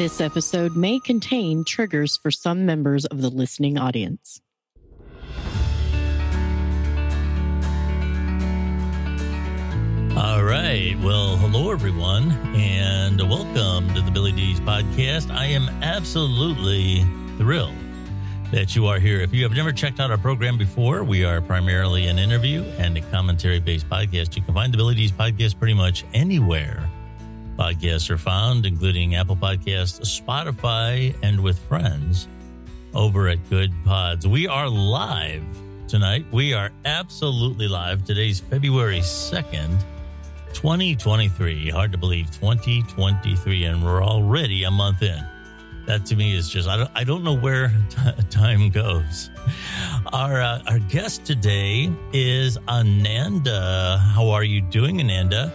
This episode may contain triggers for some members of the listening audience. All right. Well, hello, everyone, and welcome to the Billy D's podcast. I am absolutely thrilled that you are here. If you have never checked out our program before, we are primarily an interview and a commentary based podcast. You can find the Billy D's podcast pretty much anywhere podcasts are found, including Apple Podcasts, Spotify, and with friends over at Good Pods. We are live tonight. We are absolutely live. Today's February 2nd, 2023. Hard to believe 2023, and we're already a month in. That to me is just I don't I don't know where t- time goes. Our uh, our guest today is Ananda. How are you doing, Ananda?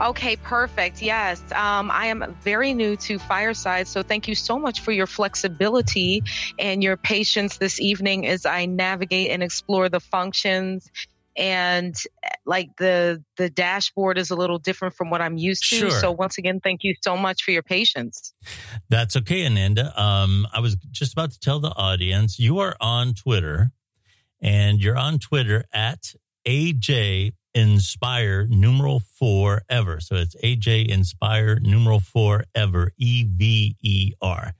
Okay, perfect. Yes. Um, I am very new to Fireside, so thank you so much for your flexibility and your patience this evening as I navigate and explore the functions. And like the the dashboard is a little different from what I'm used to. Sure. So once again, thank you so much for your patience. That's okay, Ananda. Um, I was just about to tell the audience you are on Twitter, and you're on Twitter at AJ Inspire numeral four ever. So it's AJ Inspire numeral four ever, E V E R.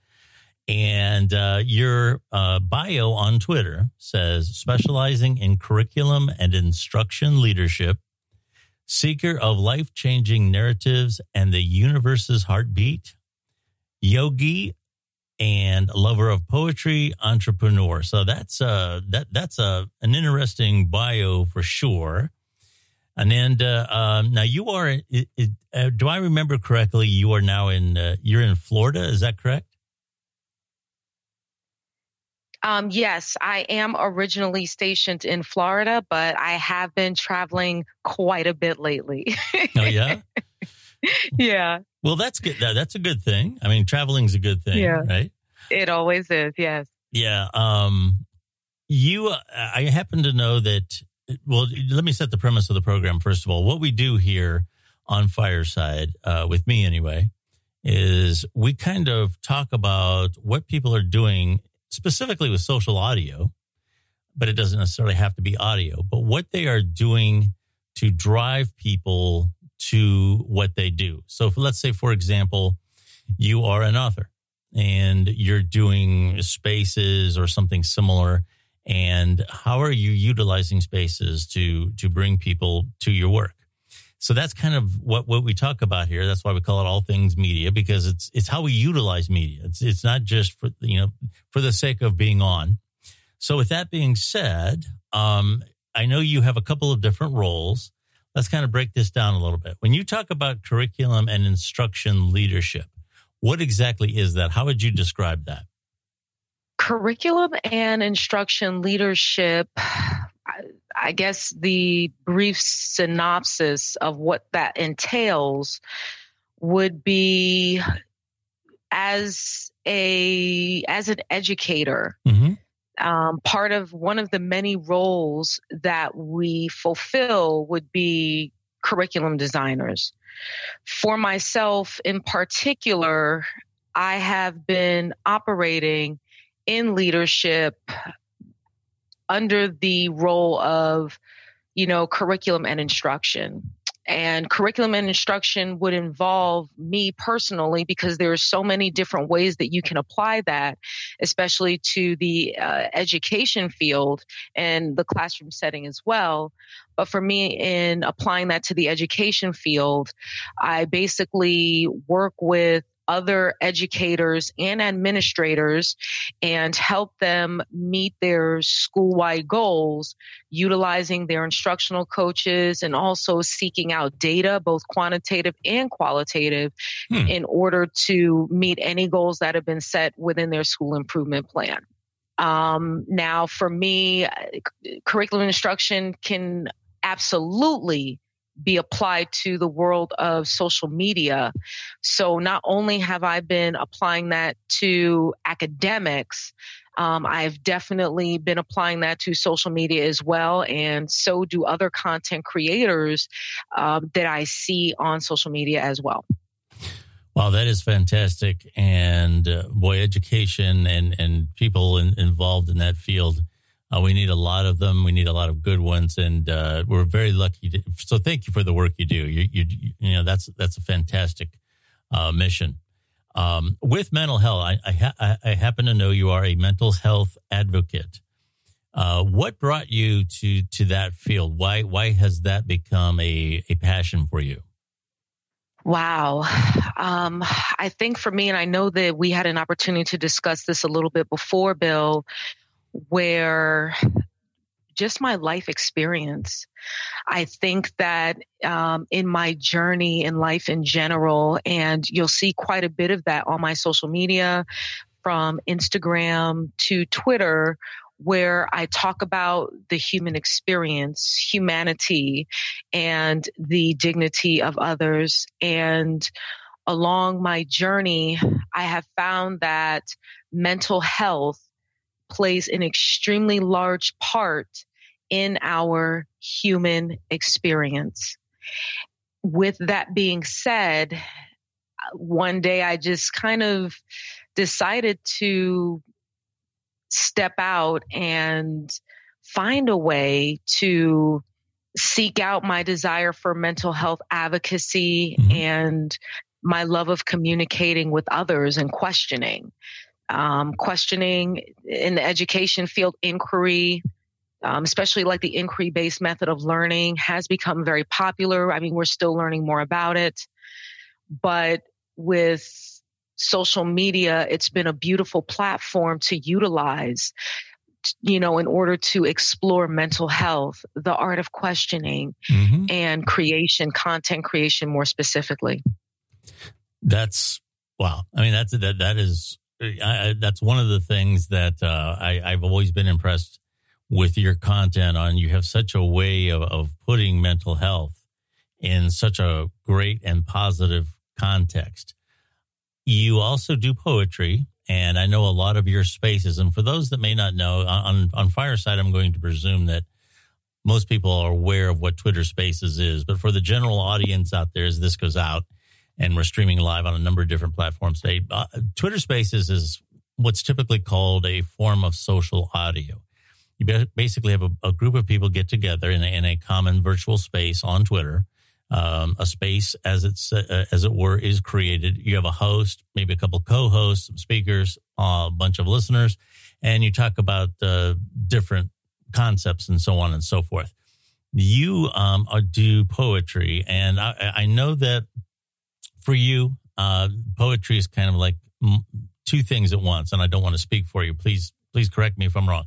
And uh, your uh, bio on Twitter says specializing in curriculum and instruction leadership, seeker of life changing narratives and the universe's heartbeat, yogi, and lover of poetry, entrepreneur. So that's uh that that's a an interesting bio for sure. Ananda, um, now you are. It, it, uh, do I remember correctly? You are now in. Uh, you're in Florida. Is that correct? Um, yes, I am originally stationed in Florida, but I have been traveling quite a bit lately. Oh yeah. yeah, Well, that's good. That, that's a good thing. I mean, traveling's a good thing, Yeah. right? it always is. Yes. Yeah. Um, you, I happen to know that. Well, let me set the premise of the program first of all. What we do here on Fireside, uh, with me anyway, is we kind of talk about what people are doing specifically with social audio, but it doesn't necessarily have to be audio, but what they are doing to drive people to what they do. So, if, let's say, for example, you are an author and you're doing spaces or something similar and how are you utilizing spaces to to bring people to your work? So that's kind of what what we talk about here. That's why we call it all things media because it's it's how we utilize media. It's it's not just for you know for the sake of being on. So with that being said um i know you have a couple of different roles. Let's kind of break this down a little bit. When you talk about curriculum and instruction leadership what exactly is that? How would you describe that curriculum and instruction leadership I- guess the brief synopsis of what that entails would be as a as an educator mm-hmm. um, part of one of the many roles that we fulfill would be curriculum designers. For myself in particular, I have been operating in leadership under the role of, you know, curriculum and instruction. And curriculum and instruction would involve me personally because there are so many different ways that you can apply that, especially to the uh, education field and the classroom setting as well. But for me, in applying that to the education field, I basically work with other educators and administrators and help them meet their school wide goals utilizing their instructional coaches and also seeking out data, both quantitative and qualitative, Hmm. in order to meet any goals that have been set within their school improvement plan. Um, now, for me, uh, curriculum instruction can absolutely be applied to the world of social media. So not only have I been applying that to academics, um, I've definitely been applying that to social media as well, and so do other content creators um, that I see on social media as well. Wow, that is fantastic. And uh, boy, education and, and people in, involved in that field. Uh, we need a lot of them. We need a lot of good ones, and uh, we're very lucky. To, so, thank you for the work you do. You, you, you know, that's that's a fantastic uh, mission. Um, with mental health, I, I, ha- I, happen to know you are a mental health advocate. Uh, what brought you to to that field? Why why has that become a, a passion for you? Wow. Um, I think for me, and I know that we had an opportunity to discuss this a little bit before, Bill, where just my life experience. I think that um, in my journey in life in general, and you'll see quite a bit of that on my social media from Instagram to Twitter, where I talk about the human experience, humanity, and the dignity of others. And along my journey, I have found that mental health plays an extremely large part in our human experience. With that being said, one day I just kind of decided to step out and find a way to seek out my desire for mental health advocacy mm-hmm. and my love of communicating with others and questioning. Um, questioning in the education field, inquiry, um, especially like the inquiry based method of learning, has become very popular. I mean, we're still learning more about it. But with social media, it's been a beautiful platform to utilize, you know, in order to explore mental health, the art of questioning, mm-hmm. and creation, content creation more specifically. That's wow. I mean, that's that that is I, that's one of the things that uh, I, I've always been impressed with your content on. You have such a way of, of putting mental health in such a great and positive context. You also do poetry, and I know a lot of your spaces. And for those that may not know, on on Fireside, I'm going to presume that most people are aware of what Twitter Spaces is. But for the general audience out there, as this goes out, and we're streaming live on a number of different platforms today, uh, Twitter Spaces is what's typically called a form of social audio. You basically have a, a group of people get together in a, in a common virtual space on Twitter um, a space as it's uh, as it were is created. You have a host, maybe a couple co-hosts, some speakers, a bunch of listeners, and you talk about uh, different concepts and so on and so forth. You um, do poetry, and I, I, know that for you, uh, poetry is kind of like two things at once. And I don't want to speak for you. Please, please correct me if I'm wrong.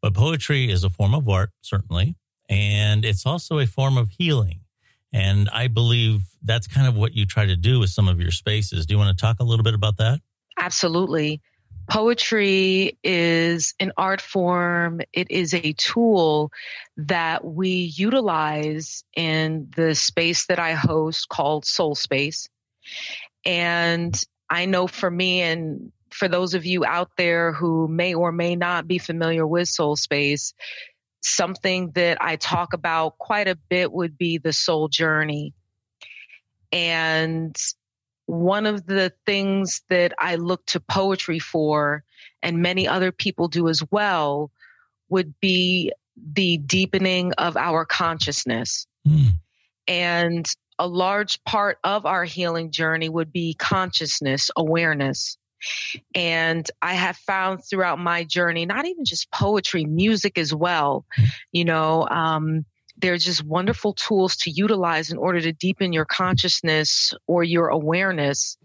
But poetry is a form of art, certainly, and it's also a form of healing. And I believe that's kind of what you try to do with some of your spaces. Do you want to talk a little bit about that? Absolutely. Poetry is an art form. It is a tool that we utilize in the space that I host called Soul Space. And I know for me and for those of you out there who may or may not be familiar with Soul Space, something that I talk about quite a bit would be the soul journey. And one of the things that I look to poetry for, and many other people do as well, would be the deepening of our consciousness. Mm. And a large part of our healing journey would be consciousness, awareness. And I have found throughout my journey, not even just poetry, music as well, you know, um, they're just wonderful tools to utilize in order to deepen your consciousness or your awareness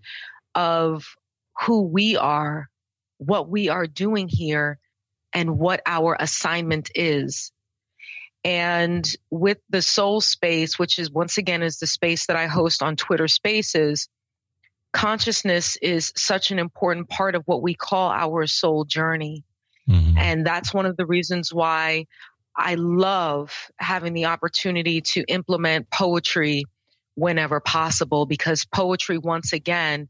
of who we are, what we are doing here, and what our assignment is. And with the soul space, which is once again is the space that I host on Twitter Spaces, consciousness is such an important part of what we call our soul journey. Mm-hmm. And that's one of the reasons why I love having the opportunity to implement poetry whenever possible because poetry once again,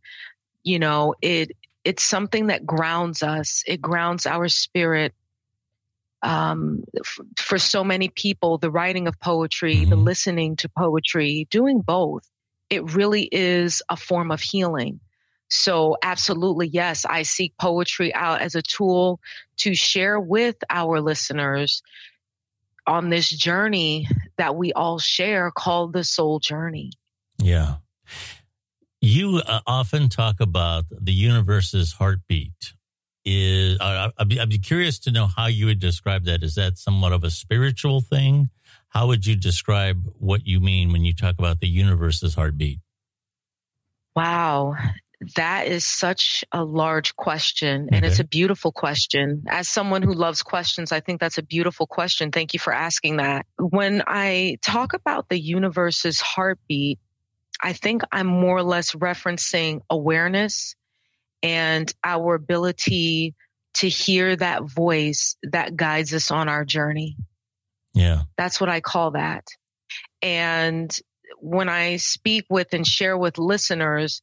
you know, it it's something that grounds us. It grounds our spirit. Um, f- for so many people, the writing of poetry, mm-hmm. the listening to poetry, doing both it really is a form of healing. So, absolutely, yes, I seek poetry out as a tool to share with our listeners on this journey that we all share called the soul journey. Yeah. You uh, often talk about the universe's heartbeat. Is uh, I'd, be, I'd be curious to know how you would describe that. Is that somewhat of a spiritual thing? How would you describe what you mean when you talk about the universe's heartbeat? Wow, that is such a large question and okay. it's a beautiful question. As someone who loves questions, I think that's a beautiful question. Thank you for asking that. When I talk about the universe's heartbeat, I think I'm more or less referencing awareness and our ability to hear that voice that guides us on our journey. Yeah. That's what I call that. And when I speak with and share with listeners,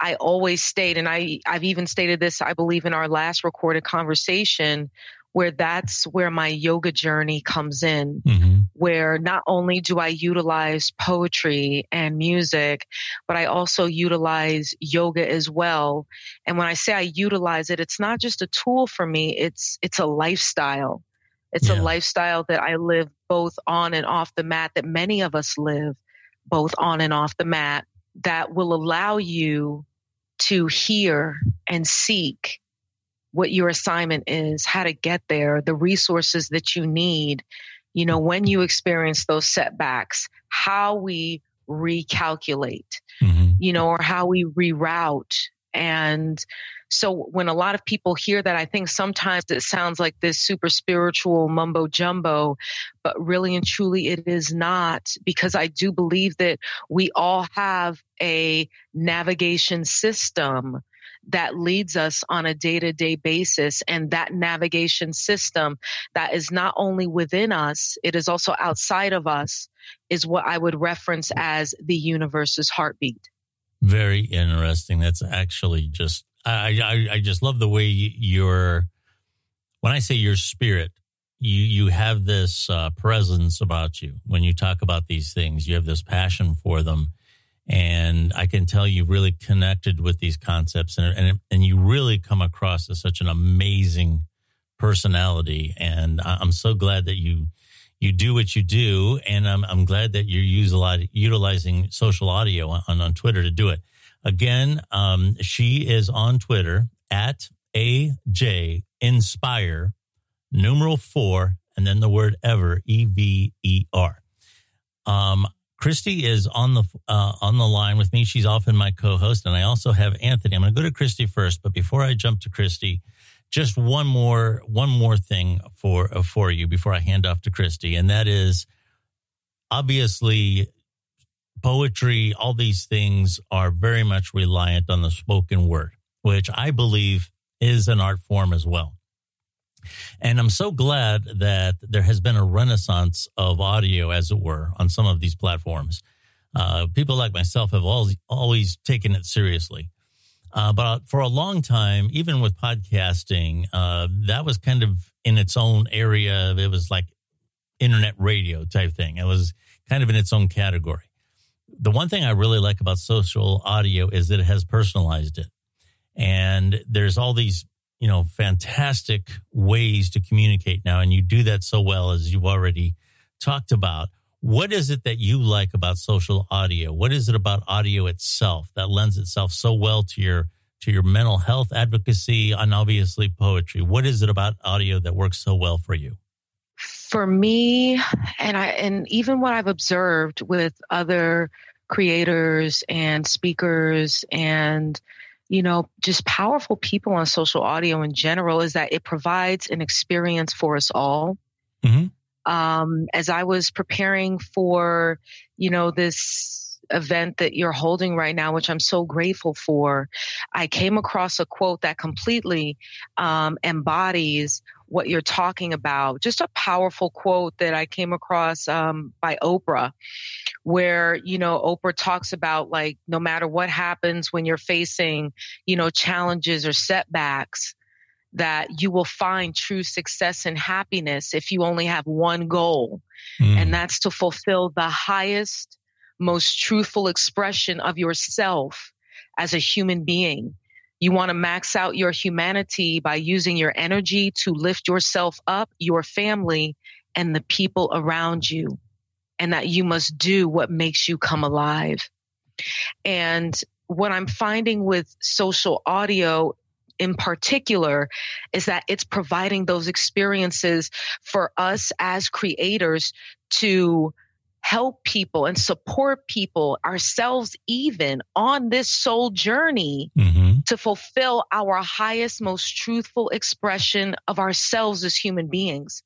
I always state, and I, I've even stated this, I believe, in our last recorded conversation, where that's where my yoga journey comes in, mm-hmm. where not only do I utilize poetry and music, but I also utilize yoga as well. And when I say I utilize it, it's not just a tool for me, it's, it's a lifestyle. It's yeah. a lifestyle that I live both on and off the mat that many of us live both on and off the mat that will allow you to hear and seek what your assignment is, how to get there, the resources that you need, you know, when you experience those setbacks, how we recalculate, mm-hmm. you know, or how we reroute. And so when a lot of people hear that, I think sometimes it sounds like this super spiritual mumbo jumbo, but really and truly it is not because I do believe that we all have a navigation system that leads us on a day to day basis. And that navigation system that is not only within us, it is also outside of us, is what I would reference as the universe's heartbeat. Very interesting. That's actually just I, I, I just love the way you're. When I say your spirit, you you have this uh, presence about you when you talk about these things. You have this passion for them, and I can tell you've really connected with these concepts, and and and you really come across as such an amazing personality. And I'm so glad that you you do what you do, and I'm I'm glad that you're use a lot, utilizing social audio on on Twitter to do it. Again, um, she is on Twitter at AJ Inspire, numeral four, and then the word ever, E V E R. Um, Christy is on the uh, on the line with me. She's often my co-host, and I also have Anthony. I'm going to go to Christy first, but before I jump to Christy, just one more one more thing for for you before I hand off to Christy, and that is obviously poetry, all these things are very much reliant on the spoken word, which I believe is an art form as well. And I'm so glad that there has been a renaissance of audio, as it were, on some of these platforms. Uh, people like myself have always, always taken it seriously. Uh, but for a long time, even with podcasting, uh, that was kind of in its own area. It was like internet radio type thing. It was kind of in its own category the one thing I really like about social audio is that it has personalized it. And there's all these, you know, fantastic ways to communicate now. And you do that so well as you've already talked about. What is it that you like about social audio? What is it about audio itself that lends itself so well to your to your mental health advocacy and obviously poetry? What is it about audio that works so well for you? for me and i and even what i've observed with other creators and speakers and you know just powerful people on social audio in general is that it provides an experience for us all mm-hmm. um, as i was preparing for you know this event that you're holding right now, which I'm so grateful for, I came across a quote that completely um, embodies what you're talking about. Just a powerful quote that I came across um, by Oprah, where, you know, Oprah talks about like, no matter what happens when you're facing, you know, challenges or setbacks, that you will find true success and happiness if you only have one goal, mm. and that's to fulfill the highest, most truthful expression of yourself as a human being. You want to max out your humanity by using your energy to lift yourself up, your family, and the people around you. And that you must do what makes you come alive. And what I'm finding with social audio in particular is that it's providing those experiences for us as creators to help people and support people, ourselves even on this soul journey mm-hmm. to fulfill our highest, most truthful expression of ourselves as human beings.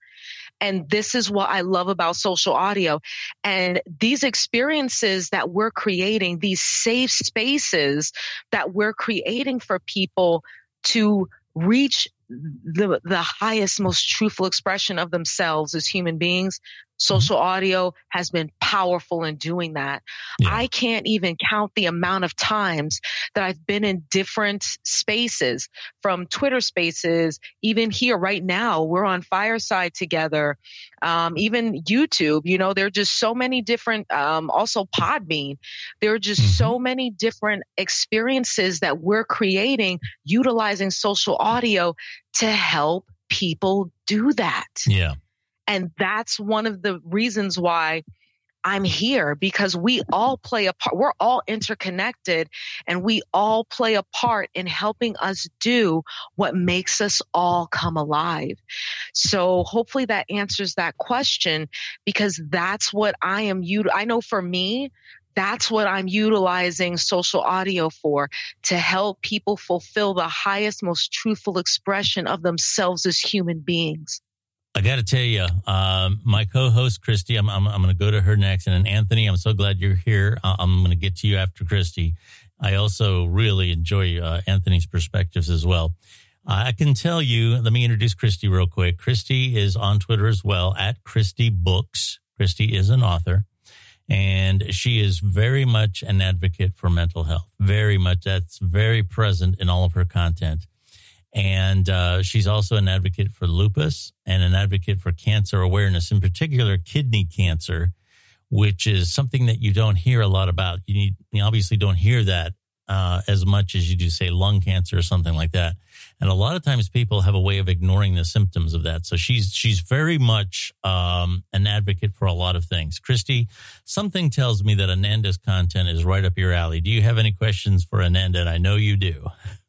And this is what I love about social audio. And these experiences that we're creating, these safe spaces that we're creating for people to reach the the highest most truthful expression of themselves as human beings social audio has been powerful in doing that yeah. i can't even count the amount of times that i've been in different spaces from twitter spaces even here right now we're on fireside together um, even youtube you know there are just so many different um, also podbean there are just mm-hmm. so many different experiences that we're creating utilizing social audio to help people do that. Yeah. And that's one of the reasons why I'm here because we all play a part. We're all interconnected and we all play a part in helping us do what makes us all come alive. So hopefully that answers that question because that's what I am. You, I know for me, that's what I'm utilizing social audio for to help people fulfill the highest, most truthful expression of themselves as human beings. I got to tell you, um, my co-host Christy, I'm, I'm, I'm going to go to her next, and then Anthony, I'm so glad you're here. I'm going to get to you after Christy. I also really enjoy uh, Anthony's perspectives as well. I can tell you. Let me introduce Christy real quick. Christy is on Twitter as well at Christy Books. Christy is an author. And she is very much an advocate for mental health, very much. That's very present in all of her content. And uh, she's also an advocate for lupus and an advocate for cancer awareness, in particular, kidney cancer, which is something that you don't hear a lot about. You, need, you obviously don't hear that uh, as much as you do, say, lung cancer or something like that. And a lot of times people have a way of ignoring the symptoms of that. So she's she's very much um, an advocate for a lot of things. Christy, something tells me that Ananda's content is right up your alley. Do you have any questions for Ananda? And I know you do.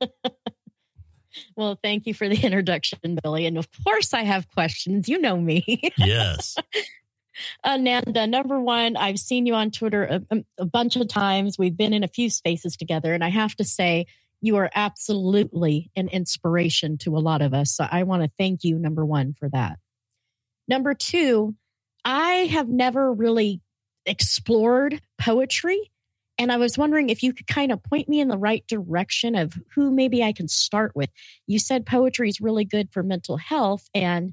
well, thank you for the introduction, Billy. And of course, I have questions. You know me. yes. Ananda, number one, I've seen you on Twitter a, a, bunch of times. We've been in a few spaces together, and I have to say, you are absolutely an inspiration to a lot of us. So I want to thank you, number one, for that. Number two, I have never really explored poetry. And I was wondering if you could kind of point me in the right direction of who maybe I can start with. You said poetry is really good for mental health. And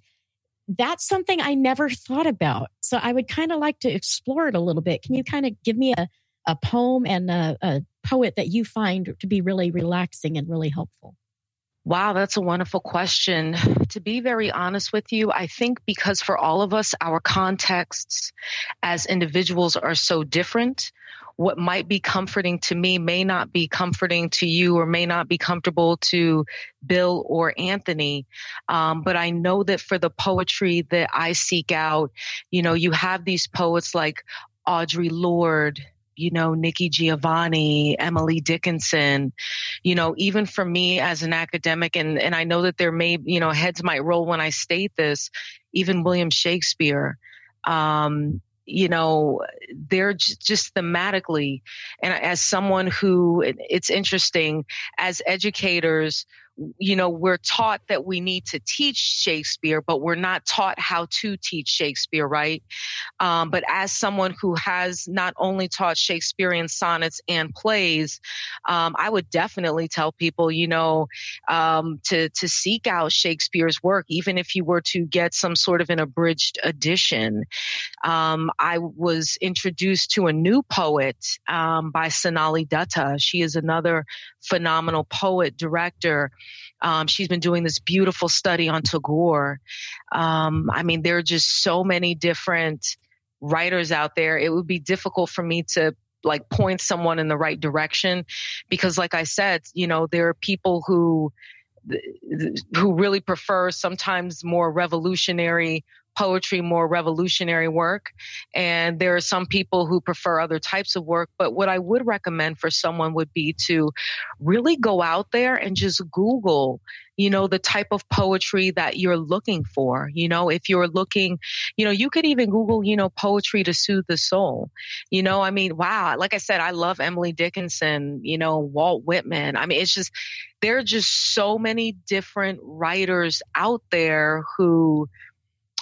that's something I never thought about. So I would kind of like to explore it a little bit. Can you kind of give me a, a poem and a, a poet that you find to be really relaxing and really helpful? Wow, that's a wonderful question. To be very honest with you, I think because for all of us, our contexts as individuals are so different, what might be comforting to me may not be comforting to you or may not be comfortable to Bill or Anthony. Um, but I know that for the poetry that I seek out, you know, you have these poets like Audre Lorde, you know, Nikki Giovanni, Emily Dickinson, you know, even for me as an academic, and, and I know that there may, you know, heads might roll when I state this, even William Shakespeare. Um, you know, they're just thematically. And as someone who, it's interesting, as educators, you know, we're taught that we need to teach Shakespeare, but we're not taught how to teach Shakespeare, right? Um, but as someone who has not only taught Shakespearean sonnets and plays, um, I would definitely tell people, you know, um, to to seek out Shakespeare's work, even if you were to get some sort of an abridged edition. Um, I was introduced to a new poet um, by Sonali Dutta. She is another phenomenal poet director. Um, she's been doing this beautiful study on Tagore. Um, I mean, there are just so many different writers out there. It would be difficult for me to like point someone in the right direction because like i said you know there are people who who really prefer sometimes more revolutionary poetry more revolutionary work. And there are some people who prefer other types of work. But what I would recommend for someone would be to really go out there and just Google you know, the type of poetry that you're looking for. You know, if you're looking, you know, you could even Google, you know, poetry to soothe the soul. You know, I mean, wow. Like I said, I love Emily Dickinson, you know, Walt Whitman. I mean, it's just, there are just so many different writers out there who,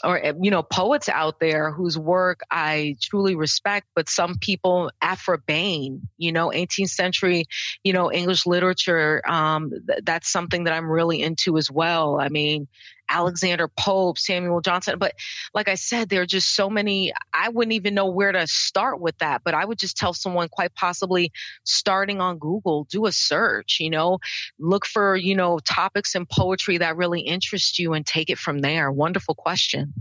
or eh, you know poets out there whose work I truly respect, but some people Behn, you know, 18th century, you know, English literature. Um, th- that's something that I'm really into as well. I mean, Alexander Pope, Samuel Johnson. But like I said, there are just so many. I wouldn't even know where to start with that. But I would just tell someone, quite possibly starting on Google, do a search, you know, look for, you know, topics in poetry that really interest you and take it from there. Wonderful question.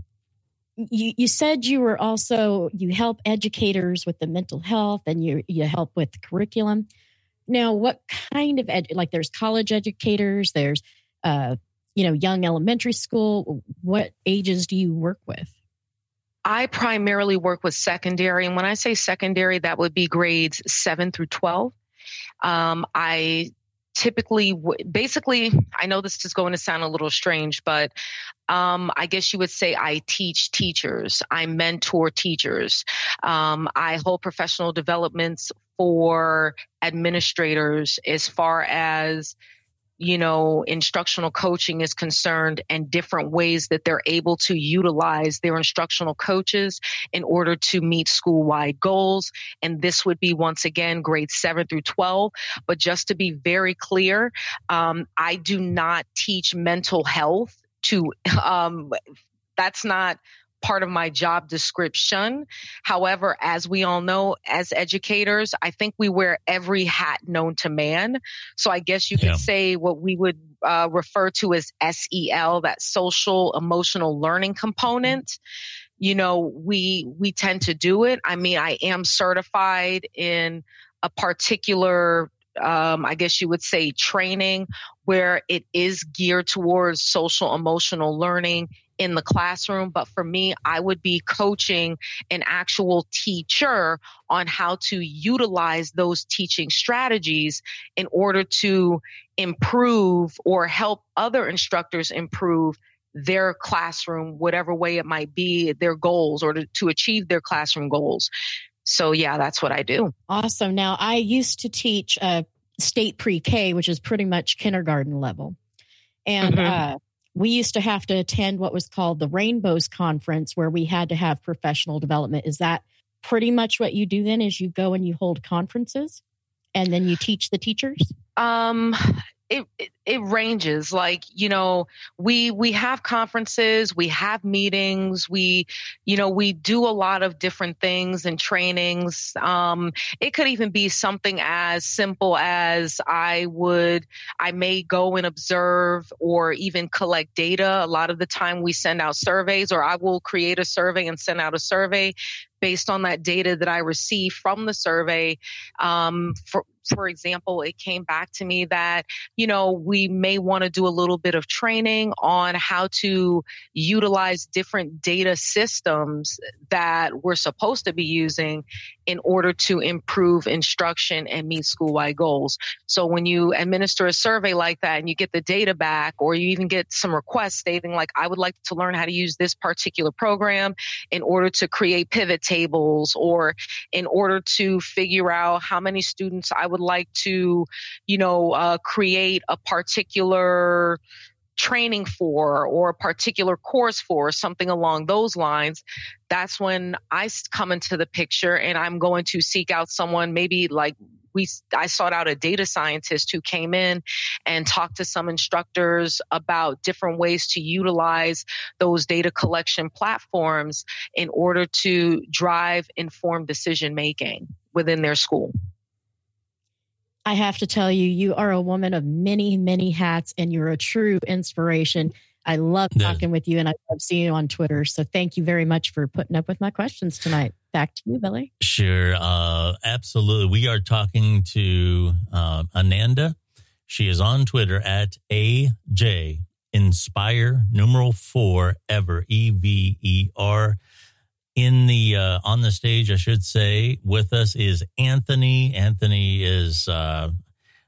You, you said you were also you help educators with the mental health and you you help with curriculum now what kind of like there's college educators there's uh, you know, young elementary school? What ages do you work with? I primarily work with secondary. And when I say secondary, that would be grades seven through 12. Um, I typically, basically, I know this is going to sound a little strange, but um, I guess you would say I teach teachers, I mentor teachers, um, I hold professional developments for administrators as far as you know, instructional coaching is concerned and different ways that they're able to utilize their instructional coaches in order to meet school wide goals. And this would be once again grades seven through 12. But just to be very clear, um, I do not teach mental health to, um, that's not part of my job description. However, as we all know, as educators, I think we wear every hat known to man. So I guess you could say what we would uh, refer to as SEL, that social emotional learning component. You know, we we tend to do it. I mean, I am certified in a particular um, I guess you would say training where it is geared towards social emotional learning in the classroom, but for me, I would be coaching an actual teacher on how to utilize those teaching strategies in order to improve or help other instructors improve their classroom, whatever way it might be, their goals or to, to achieve their classroom goals. So, yeah, that's what I do. Awesome. Now, I used to teach uh, state pre K, which is pretty much kindergarten level. And mm-hmm. uh, we used to have to attend what was called the Rainbows Conference, where we had to have professional development. Is that pretty much what you do then? Is you go and you hold conferences, and then you teach the teachers? Um, it, it, it ranges like you know we we have conferences we have meetings we you know we do a lot of different things and trainings um it could even be something as simple as i would i may go and observe or even collect data a lot of the time we send out surveys or i will create a survey and send out a survey based on that data that I receive from the survey. Um, for, for example, it came back to me that, you know, we may want to do a little bit of training on how to utilize different data systems that we're supposed to be using in order to improve instruction and meet school wide goals. So when you administer a survey like that and you get the data back, or you even get some requests stating, like, I would like to learn how to use this particular program in order to create pivot tables or in order to figure out how many students I would like to, you know, uh, create a particular training for or a particular course for something along those lines that's when i come into the picture and i'm going to seek out someone maybe like we I sought out a data scientist who came in and talked to some instructors about different ways to utilize those data collection platforms in order to drive informed decision making within their school. I have to tell you, you are a woman of many, many hats and you're a true inspiration. I love talking with you and I love seeing you on Twitter. So thank you very much for putting up with my questions tonight. Back to you, Billy. Sure. Uh, absolutely. We are talking to uh, Ananda. She is on Twitter at AJ Inspire numeral four ever E V E R. In the uh, on the stage, I should say, with us is Anthony. Anthony is uh,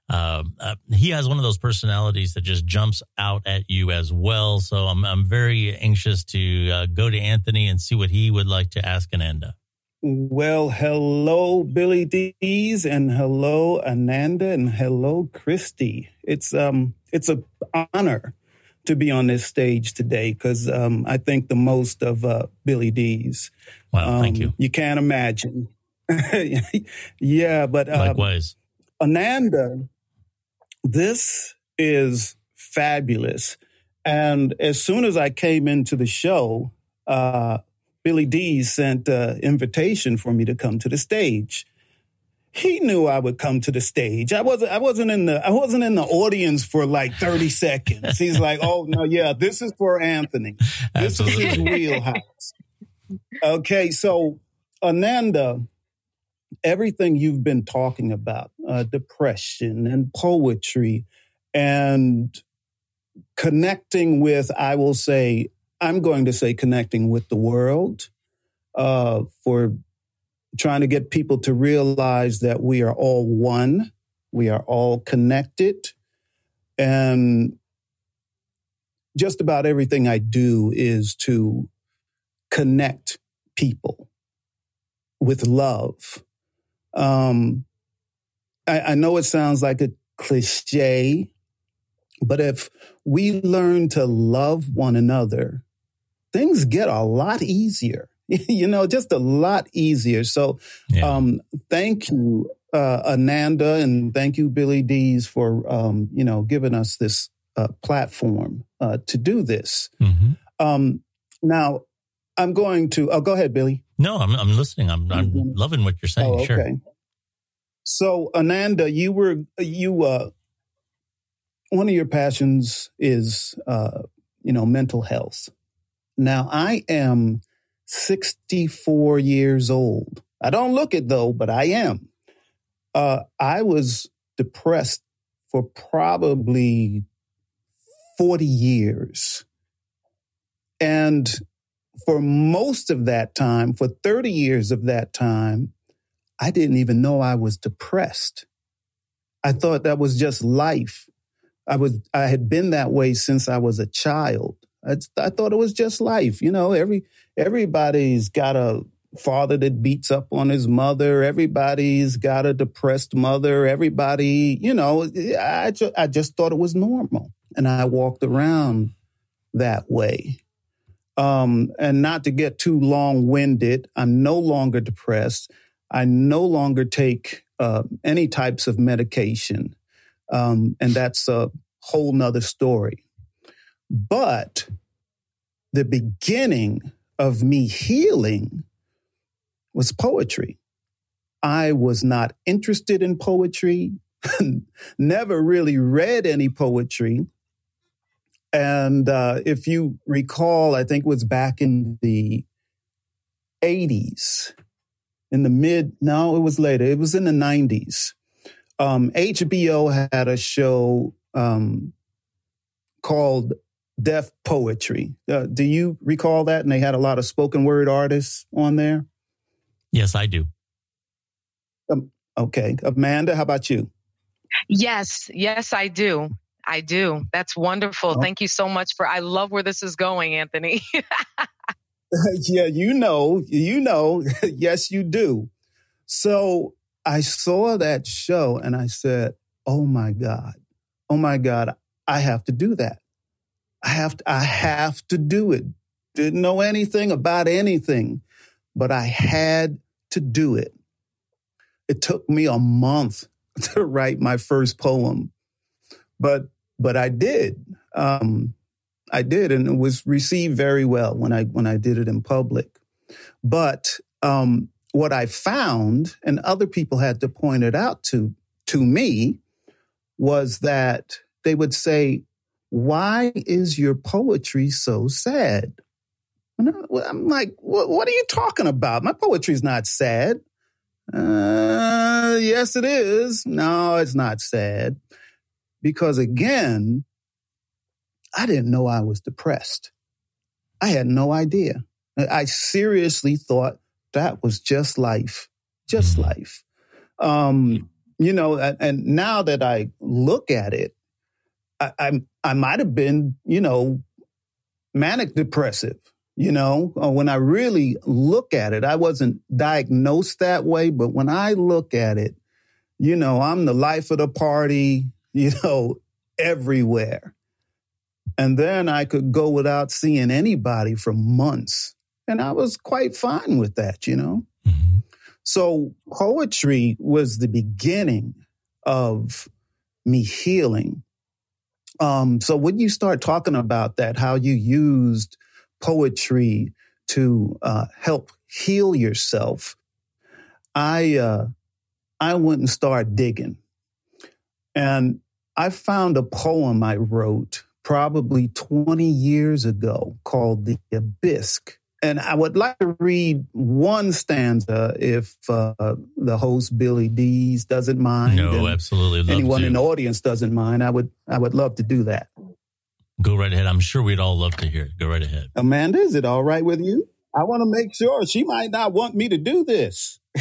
uh, uh, he has one of those personalities that just jumps out at you as well. So I'm I'm very anxious to uh, go to Anthony and see what he would like to ask Ananda. Well, hello, Billy Dees, and hello, Ananda, and hello, Christy. It's um, it's a honor to be on this stage today because um, I think the most of uh, Billy Dees. Wow, um, thank you. You can't imagine. yeah, but uh, likewise, Ananda this is fabulous. And as soon as I came into the show, uh, Billy D sent an invitation for me to come to the stage. He knew I would come to the stage. I wasn't. I wasn't in the. I wasn't in the audience for like thirty seconds. He's like, "Oh no, yeah, this is for Anthony. This Absolutely. is his wheelhouse." Okay, so Ananda, everything you've been talking about, uh, depression and poetry and connecting with, I will say, I'm going to say connecting with the world uh, for trying to get people to realize that we are all one, we are all connected. And just about everything I do is to connect people with love um, I, I know it sounds like a cliche, but if we learn to love one another, things get a lot easier. you know, just a lot easier. So, yeah. um, thank you, uh, Ananda, and thank you, Billy Dees, for um, you know giving us this uh, platform uh, to do this. Mm-hmm. Um, now, I'm going to. Oh, go ahead, Billy. No, I'm I'm listening. I'm I'm mm-hmm. loving what you're saying. Oh, okay. Sure. So, Ananda, you were you uh, one of your passions is uh, you know mental health. Now, I am 64 years old. I don't look it though, but I am. Uh, I was depressed for probably 40 years. And for most of that time, for 30 years of that time, I didn't even know I was depressed. I thought that was just life. I was, I had been that way since I was a child. I, I thought it was just life. You know, every, everybody's got a father that beats up on his mother. Everybody's got a depressed mother. Everybody, you know, I, ju- I just thought it was normal. And I walked around that way. Um, and not to get too long winded, I'm no longer depressed. I no longer take uh, any types of medication. Um, and that's a whole nother story. But the beginning of me healing was poetry. I was not interested in poetry, never really read any poetry. And uh, if you recall, I think it was back in the 80s, in the mid, no, it was later, it was in the 90s. Um, HBO had a show um, called Def Poetry. Uh, do you recall that? And they had a lot of spoken word artists on there. Yes, I do. Um, okay. Ananda, how about you? Yes, yes, I do. I do. That's wonderful. Oh. Thank you so much for I love where this is going, Anthony. yeah, you know, you know. yes, you do. So I saw that show and I said, "Oh my god. Oh my god, I have to do that. I have to I have to do it. Didn't know anything about anything, but I had to do it. It took me a month to write my first poem. But but I did. Um, I did, and it was received very well when I when I did it in public. But um, what I found, and other people had to point it out to to me, was that they would say, why is your poetry so sad? And I'm like, what are you talking about? My poetry's not sad. Uh, yes, it is. No, it's not sad. Because again, I didn't know I was depressed. I had no idea. I seriously thought that was just life, just life. Um, you know, and now that I look at it, I, I, I might have been, you know, manic depressive. You know, uh, when I really look at it, I wasn't diagnosed that way, but when I look at it, you know, I'm the life of the party, you know, everywhere. And then I could go without seeing anybody for months. And I was quite fine with that, you know? Mm-hmm. So poetry was the beginning of me healing. Um, so when you start talking about that, how you used poetry to uh, help heal yourself, I uh, I went and started digging, and I found a poem I wrote probably 20 years ago called The Abyss. And I would like to read one stanza if uh, the host Billy Dees doesn't mind. No, absolutely. Love anyone to. in the audience doesn't mind. I would I would love to do that. Go right ahead. I'm sure we'd all love to hear it. Go right ahead. Ananda, is it all right with you? I want to make sure she might not want me to do this.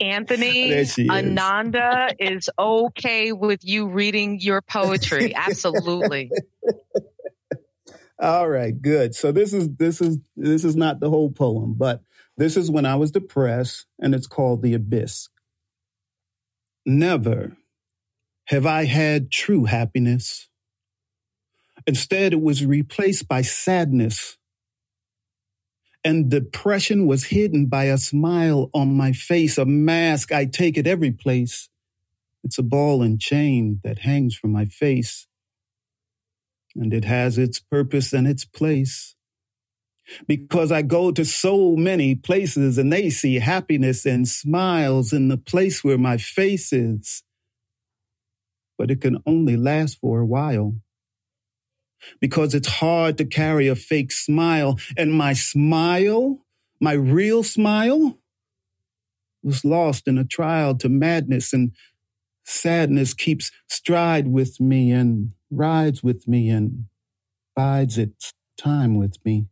Anthony, Ananda is okay with you reading your poetry. Absolutely. All right, good. So this is this is this is not the whole poem, but this is when I was depressed and it's called The Abyss. Never have I had true happiness. Instead, it was replaced by sadness and depression was hidden by a smile on my face, a mask I take at every place. It's a ball and chain that hangs from my face, and it has its purpose and its place. Because I go to so many places and they see happiness and smiles in the place where my face is. But it can only last for a while because it's hard to carry a fake smile. And my smile, my real smile, was lost in a trial to madness and sadness keeps stride with me and rides with me and bides its time with me.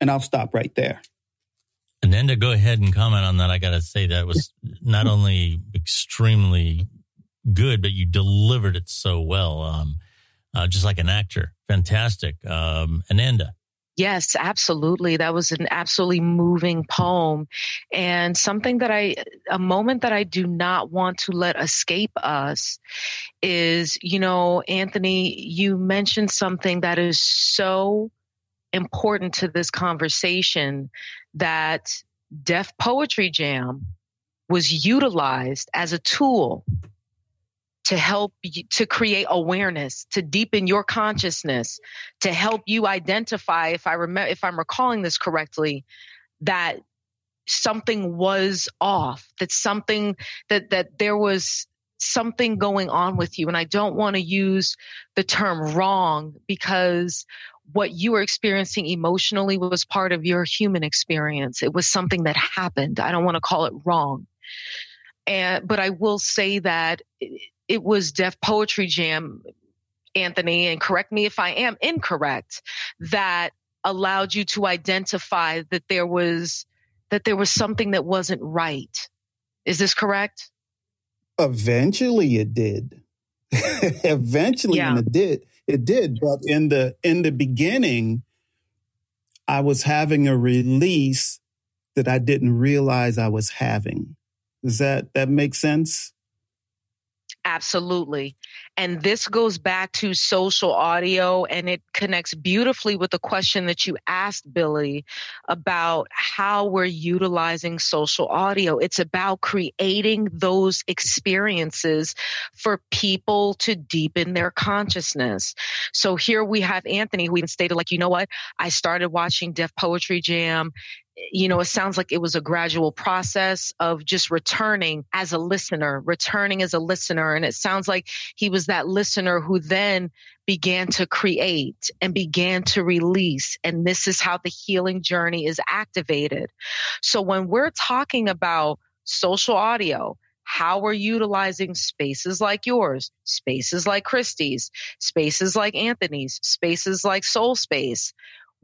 And I'll stop right there. And then to go ahead and comment on that, I got to say that was not only extremely good, but you delivered it so well. Um, uh, just like an actor. Fantastic. Um, Ananda. Yes, absolutely. That was an absolutely moving poem and something that I, a moment that I do not want to let escape us is, you know, Anthony, you mentioned something that is so important to this conversation that Def Poetry Jam was utilized as a tool to help you to create awareness, to deepen your consciousness, to help you identify, if I remember, if I'm recalling this correctly, that something was off, that something, that, that there was something going on with you. And I don't want to use the term wrong because what you were experiencing emotionally was part of your human experience. It was something that happened. I don't want to call it wrong. And, but I will say that eh, it was Def Poetry Jam, Anthony, and correct me if I am incorrect, that allowed you to identify that there was that there was something that wasn't right. Is this correct? Eventually it did. Eventually yeah. it did. It did, but in the in the beginning I was having a release that I didn't realize I was having. Does that that make sense? Absolutely. And this goes back to social audio and it connects beautifully with the question that you asked, Billy, about how we're utilizing social audio. It's about creating those experiences for people to deepen their consciousness. So here we have Anthony who even stated, like, you know what? I started watching Def Poetry Jam you know, it sounds like it was a gradual process of just returning as a listener, returning as a listener. And it sounds like he was that listener who then began to create and began to release. And this is how the healing journey is activated. So when we're talking about social audio, how we're utilizing spaces like yours, spaces like Christie's, spaces like Anthony's, spaces like Soul Space,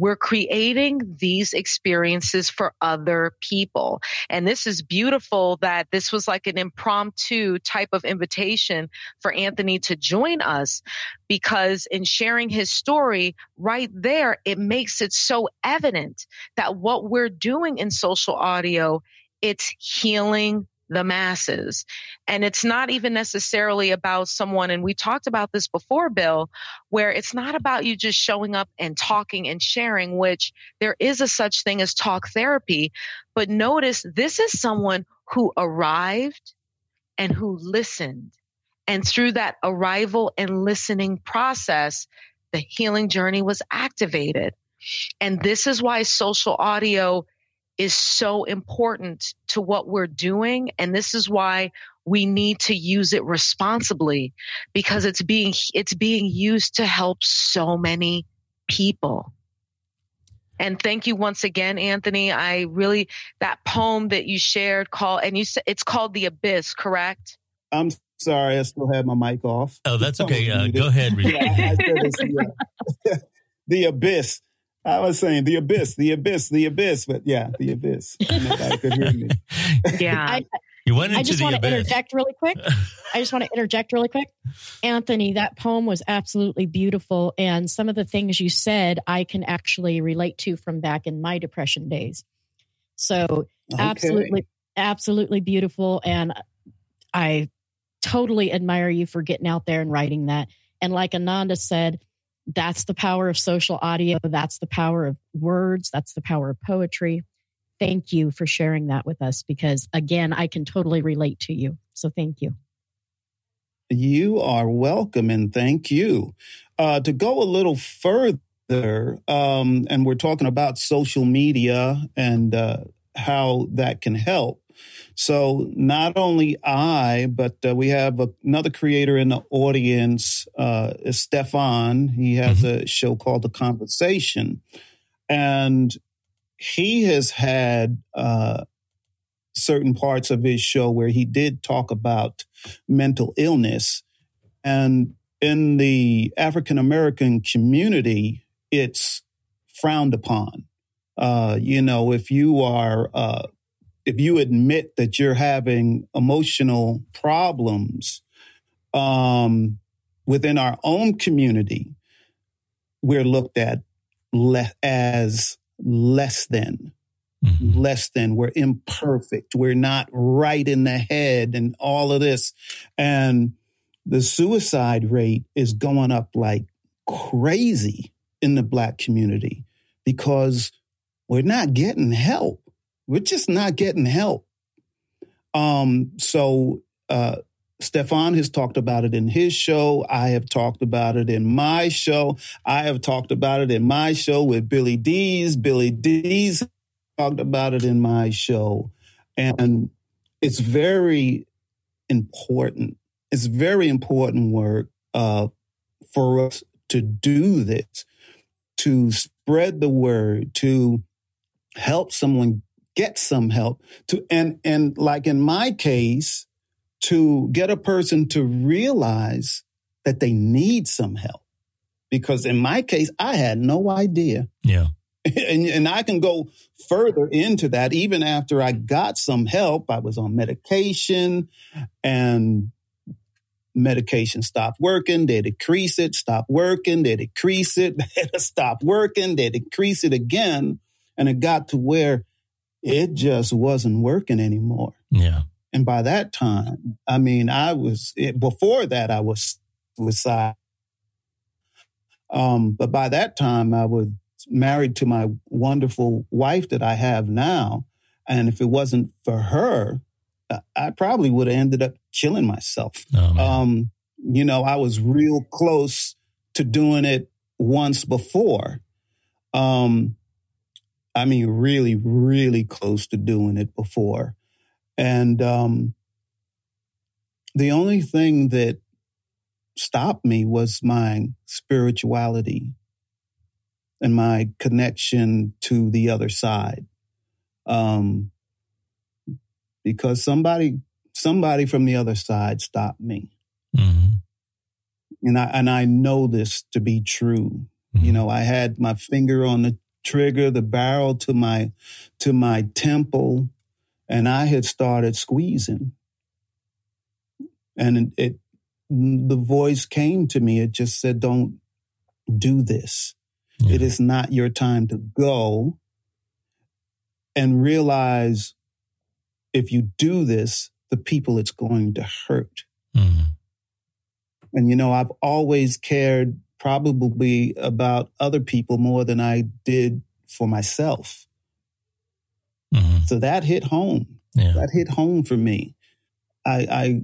we're creating these experiences for other people. And this is beautiful that this was like an impromptu type of invitation for Anthony to join us because in sharing his story right there, it makes it so evident that what we're doing in social audio, it's healing the masses. And it's not even necessarily about someone, and we talked about this before, Bill, where it's not about you just showing up and talking and sharing, which there is a such thing as talk therapy. But notice this is someone who arrived and who listened. And through that arrival and listening process, the healing journey was activated. And this is why social audio is so important to what we're doing. And this is why we need to use it responsibly because it's being, it's being used to help so many people. And thank you once again, Anthony. I really, that poem that you shared called, and you said it's called The Abyss, correct? I'm sorry, I still have my mic off. Oh, that's okay. Uh, go ahead. yeah, the Abyss. I was saying the abyss, the abyss, the abyss, but yeah, the abyss. Nobody could hear me. Yeah. I, You went into I just the want to interject really quick. I just want to interject really quick. Anthony, that poem was absolutely beautiful. And some of the things you said, I can actually relate to from back in my depression days. So, Okay. absolutely, absolutely beautiful. And I totally admire you for getting out there and writing that. And like Ananda said, that's the power of social audio. That's the power of words. That's the power of poetry. Thank you for sharing that with us because, again, I can totally relate to you. So thank you. You are welcome and thank you. Uh, to go a little further, um, and we're talking about social media and uh, how that can help. So, not only I, but uh, we have another creator in the audience, uh, is Stefan. He has a show called The Conversation. And he has had uh, certain parts of his show where he did talk about mental illness. And in the African American community, it's frowned upon. Uh, you know, if you are, uh, if you admit that you're having emotional problems um, within our own community, we're looked at le- as less than Mhm. less than, we're imperfect, we're not right in the head, and all of this. And the suicide rate is going up like crazy in the Black community because we're not getting help. We're just not getting help. Um, so, uh, Stefan has talked about it in his show. I have talked about it in my show. I have talked about it in my show with Billy Dees. Billy Dees talked about it in my show. And it's very important. It's very important work uh, for us to do this, to spread the word, to help someone get some help, to and and like in my case, to get a person to realize that they need some help. Because in my case, I had no idea Yeah. and, and I can go further into that. Even after I got some help, I was on medication and medication stopped working. They decrease it, stop working. They decrease it, stop working. They decrease it again. And it got to where it just wasn't working anymore. Yeah. And by that time, I mean, I was, it, before that, I was suicide. Um, but by that time, I was married to my wonderful wife that I have now. And if it wasn't for her, I- I probably would have ended up killing myself. Oh. Um, you know, I was real close to doing it once before. Um, I mean, really, really close to doing it before. And um, the only thing that stopped me was my spirituality and my connection to the other side. Um, because somebody, somebody from the other side stopped me. Mm-hmm. And I, and I know this to be true. Mm-hmm. You know, I had my finger on the trigger, the barrel to my, to my temple, and I had started squeezing. And it, it the voice came to me. It just said, don't do this. Yeah. It is not your time to go and realize if you do this, the people it's going to hurt. Mm-hmm. And, you know, I've always cared probably about other people more than I did for myself. Mm-hmm. So that hit home. Yeah. That hit home for me. I, I,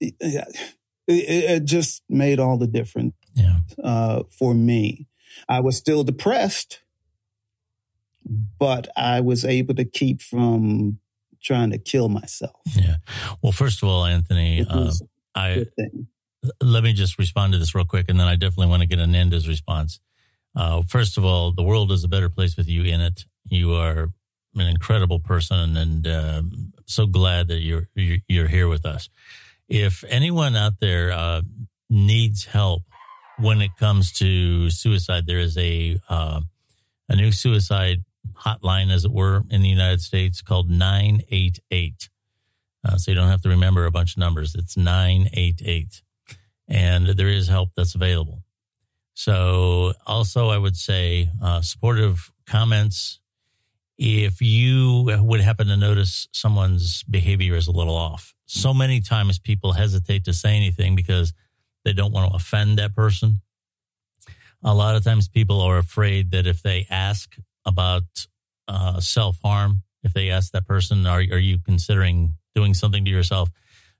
it, it just made all the difference yeah. uh, for me. I was still depressed, but I was able to keep from trying to kill myself. Yeah. Well, first of all, Anthony, uh, I let me just respond to this real quick, and then I definitely want to get Ananda's response. Uh, first of all, the world is a better place with you in it. You are an incredible person, and uh, so glad that you're you're here with us if anyone out there uh, needs help when it comes to suicide, there is a uh, a new suicide hotline, as it were, in the United States called nine eight eight. Uh, so you don't have to remember a bunch of numbers. It's nine eight eight, and there is help that's available. So also, I would say uh, supportive comments. If you would happen to notice someone's behavior is a little off, so many times people hesitate to say anything because they don't want to offend that person. A lot of times people are afraid that if they ask about uh, self harm, if they ask that person, are, are you considering doing something to yourself?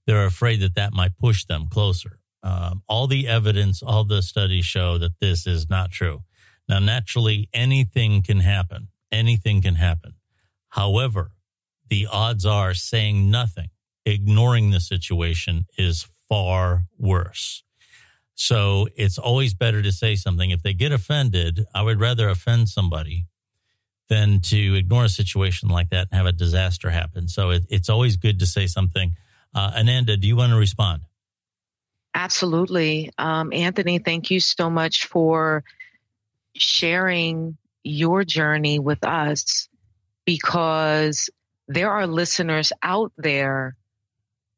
They're afraid that that might push them closer. Um, all the evidence, all the studies show that this is not true. Now, naturally, anything can happen. Anything can happen. However, the odds are saying nothing ignoring the situation is far worse. So it's always better to say something. If they get offended, I would rather offend somebody than to ignore a situation like that and have a disaster happen. So it, it's always good to say something. Uh, Ananda, do you want to respond? Absolutely. Um, Anthony, thank you so much for sharing your journey with us because there are listeners out there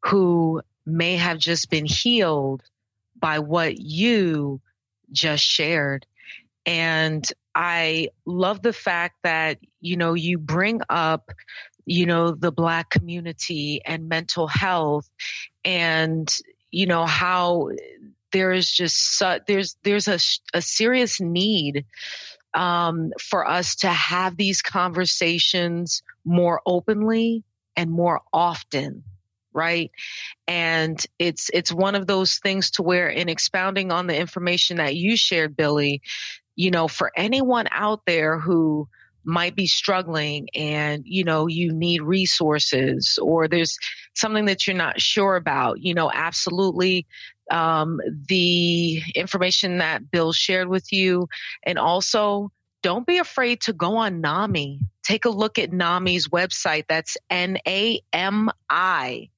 who may have just been healed by what you just shared. And I love the fact that, you know, you bring up, you know, the Black community and mental health and, you know, how there is just such, there's, there's a, a serious need um, for us to have these conversations more openly and more often right? And it's it's one of those things to where in expounding on the information that you shared billy you know for anyone out there who might be struggling and you know you need resources or there's something that you're not sure about you know absolutely um, the information that bill shared with you and also don't be afraid to go on NAMI. Take a look at NAMI's website. That's N A M I.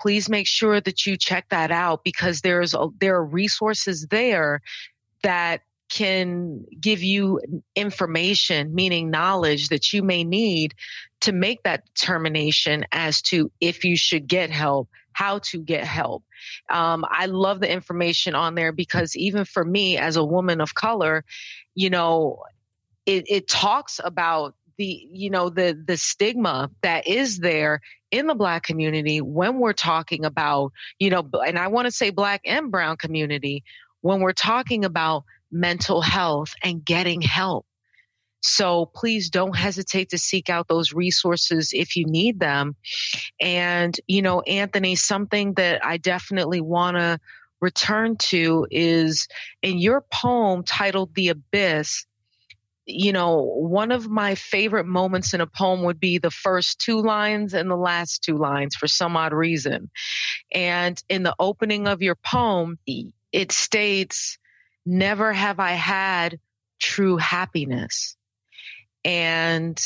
Please make sure that you check that out because there's a, there are resources there that can give you information, meaning knowledge that you may need to make that determination as to if you should get help, how to get help. Um, I love the information on there because even for me as a woman of color, you know, it, it talks about the you know the the stigma that is there in the black community when we're talking about you know and i want to say black and brown community when we're talking about mental health and getting help so please don't hesitate to seek out those resources if you need them and you know anthony something that i definitely want to return to is in your poem titled the abyss you know, one of my favorite moments in a poem would be the first two lines and the last two lines for some odd reason. And in the opening of your poem, it states, Never have I had true happiness. And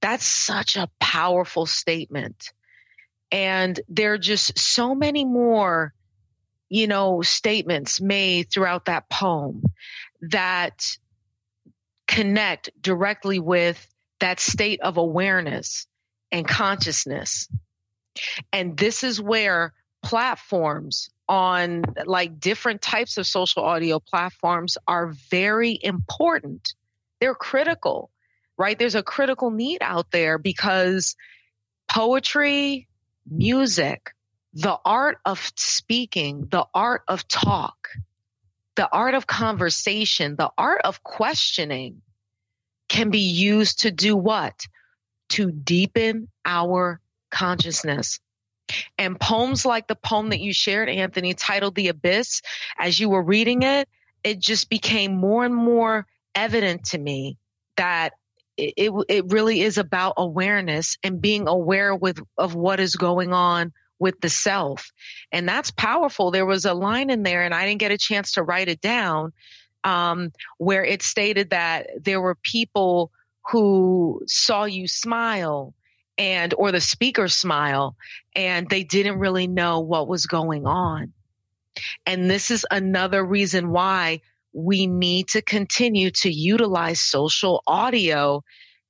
that's such a powerful statement. And there are just so many more, you know, statements made throughout that poem that connect directly with that state of awareness and consciousness. And this is where platforms on like different types of social audio platforms are very important. They're critical, right? There's a critical need out there because poetry, music, the art of speaking, the art of talk, the art of conversation, the art of questioning can be used to do what? To deepen our consciousness. And poems like the poem that you shared, Anthony, titled The Abyss, as you were reading it, it just became more and more evident to me that it, it, really is about awareness and being aware with of what is going on with the self. And that's powerful. There was a line in there, and I didn't get a chance to write it down, um, where it stated that there were people who saw you smile and or the speaker smile and they didn't really know what was going on and this is another reason why we need to continue to utilize social audio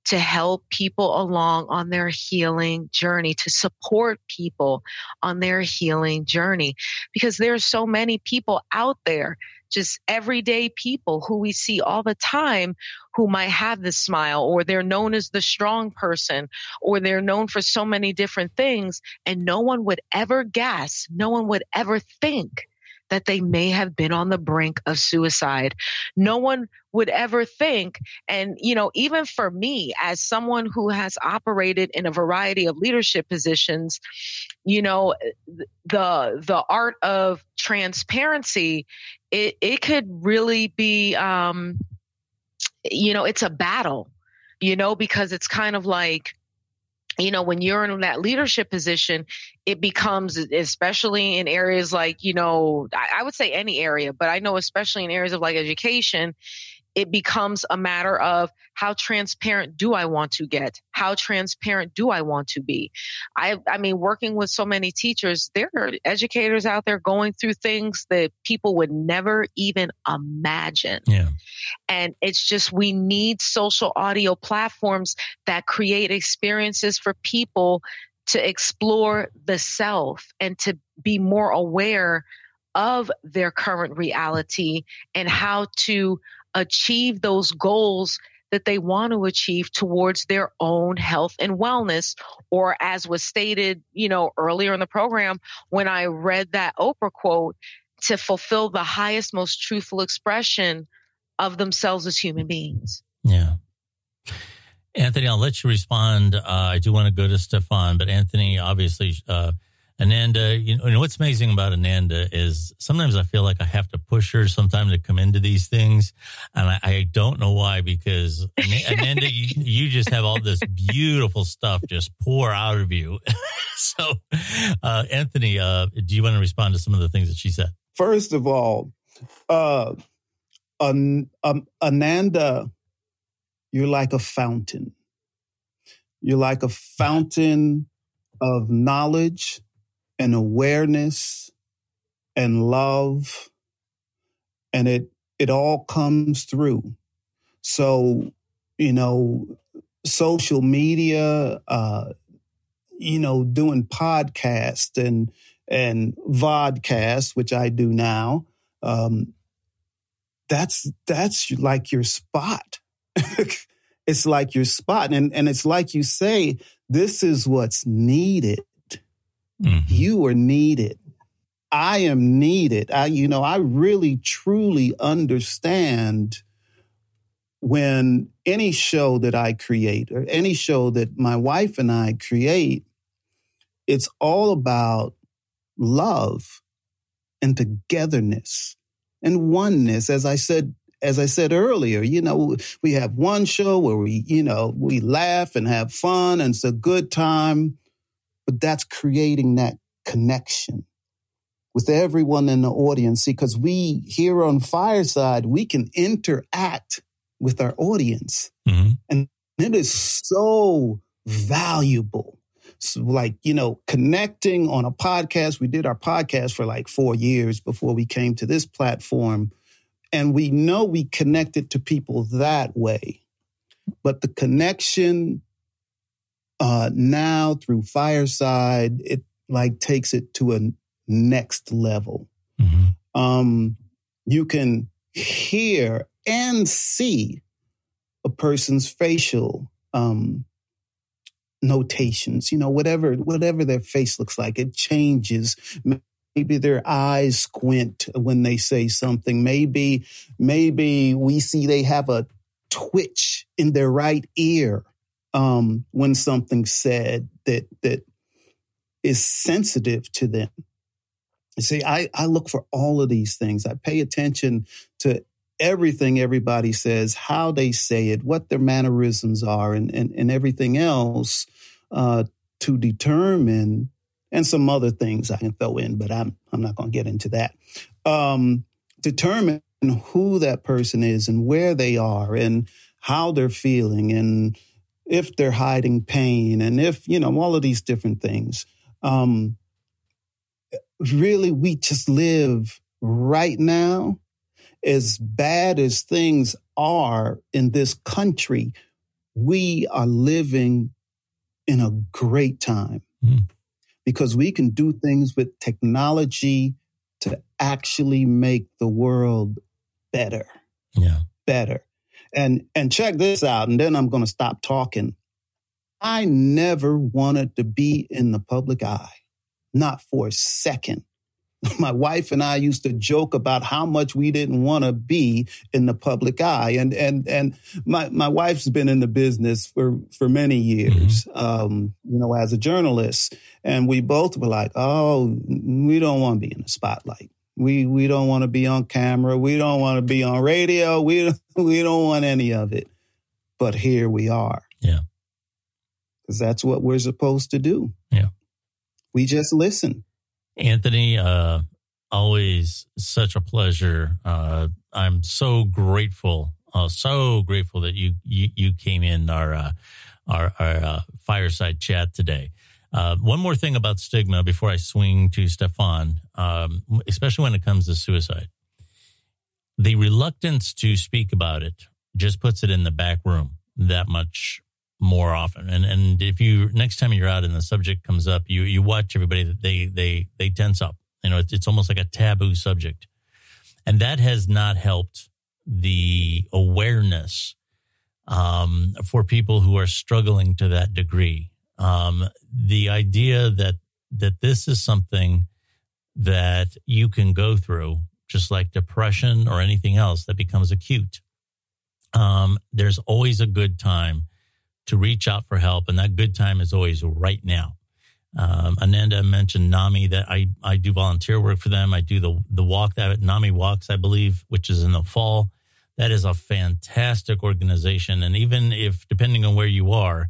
to help people along on their healing journey, to support people on their healing journey. Because there are so many people out there, just everyday people who we see all the time who might have this smile, or they're known as the strong person, or they're known for so many different things. And no one would ever guess, no one would ever think that they may have been on the brink of suicide. No one would ever think. And, you know, even for me, as someone who has operated in a variety of leadership positions, you know, the, the art of transparency, it, it could really be, um, you know, it's a battle, you know, because it's kind of like, you know, when you're in that leadership position, it becomes, especially in areas like, you know, I, I, would say any area, but I know especially in areas of like education, it becomes a matter of how transparent do I want to get? How transparent do I want to be? I, I mean, working with so many teachers, there are educators out there going through things that people would never even imagine. Yeah. And it's just, we need social audio platforms that create experiences for people to explore the self and to be more aware of their current reality and how to achieve those goals that they want to achieve towards their own health and wellness. Or as was stated you know earlier in the program when i read that oprah quote to fulfill the highest most truthful expression of themselves as human beings. Yeah. Anthony i'll let you respond. Uh, i do want to go to stefan but anthony obviously uh, Ananda, you know, what's amazing about Ananda is sometimes I feel like I have to push her sometimes to come into these things. And I, I don't know why, because Ananda, you, you, just have all this beautiful stuff just pour out of you. so, uh, Anthony, uh, do you want to respond to some of the things that she said? First of all, uh, An- um, Ananda, you're like a fountain. You're like a fountain of knowledge and awareness and love and it it all comes through. So you know social media uh you know doing podcast and and vodcast which i do now um that's that's like your spot. It's like your spot. And and it's like you say this is what's needed Mm-hmm. You are needed. I am needed. I, you know, I really truly understand when any show that I create or any show that my wife and I create, it's all about love and togetherness and oneness. As I said as I said earlier, you know, we have one show where we, you know, we laugh and have fun and it's a good time, but that's creating that connection with everyone in the audience. Because we here on Fireside, we can interact with our audience. Mm-hmm. And it is so valuable. So like, you know, connecting on a podcast. We did our podcast for like four years before we came to this platform. And we know we connected to people that way. But the connection uh, now through Fireside, it like takes it to a next level. Mm-hmm. Um, you can hear and see a person's facial um, notations. You know, whatever whatever their face looks like, it changes. Maybe their eyes squint when they say something. Maybe maybe we see they have a twitch in their right ear um, when something's said that that is sensitive to them. See, I, I look for all of these things. I pay attention to everything everybody says, how they say it, what their mannerisms are, and, and, and everything else uh, to determine, and some other things I can throw in, but I'm, I'm not going to get into that. Um, determine who that person is and where they are and how they're feeling and if they're hiding pain and if, you know, all of these different things. Um, really, we just live right now as bad as things are in this country, we are living in a great time mm. because we can do things with technology to actually make the world better. Yeah. Better. And and check this out and then I'm going to stop talking. I never wanted to be in the public eye. Not for a second. my wife and I used to joke about how much we didn't want to be in the public eye. And and and my my wife's been in the business for for many years, mm-hmm. um, you know, as a journalist. And we both were like, oh, we don't want to be in the spotlight. We we don't want to be on camera. We don't want to be on radio. We we don't want any of it. But here we are. Yeah. Because that's what we're supposed to do. Yeah. We just listen. Anthony, uh, always such a pleasure. Uh, I'm so grateful, uh, so grateful that you you, you came in our uh, our, our uh, fireside chat today. Uh, one more thing about stigma before I swing to Stefan, um, especially when it comes to suicide. The reluctance to speak about it just puts it in the back room that much more often. And and if you next time you're out and the subject comes up, you you watch everybody that they they they tense up. You know, it's, it's almost like a taboo subject, and that has not helped the awareness um, for people who are struggling to that degree. Um, the idea that that this is something that you can go through, just like depression or anything else that becomes acute. Um, there's always a good time to reach out for help. And that good time is always right now. Um, Ananda mentioned NAMI that I, I do volunteer work for them. I do the, the walk that NAMI walks, I believe, which is in the fall. That is a fantastic organization. And even if, depending on where you are,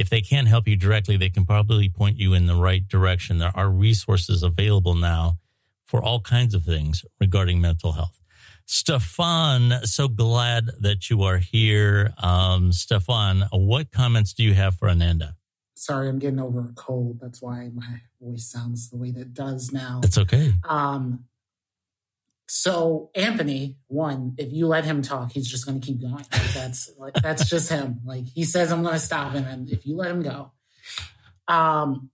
if they can't help you directly, they can probably point you in the right direction. There are resources available now for all kinds of things regarding mental health. Stefan, so glad that you are here. Um, Stefan, what comments do you have for Ananda? Sorry, I'm getting over a cold. That's why my voice sounds the way that it does now. That's okay. Um, so Anthony, one, if you let him talk, he's just going to keep going. Like that's like that's just him. Like he says, I'm going to stop, and then if you let him go, um,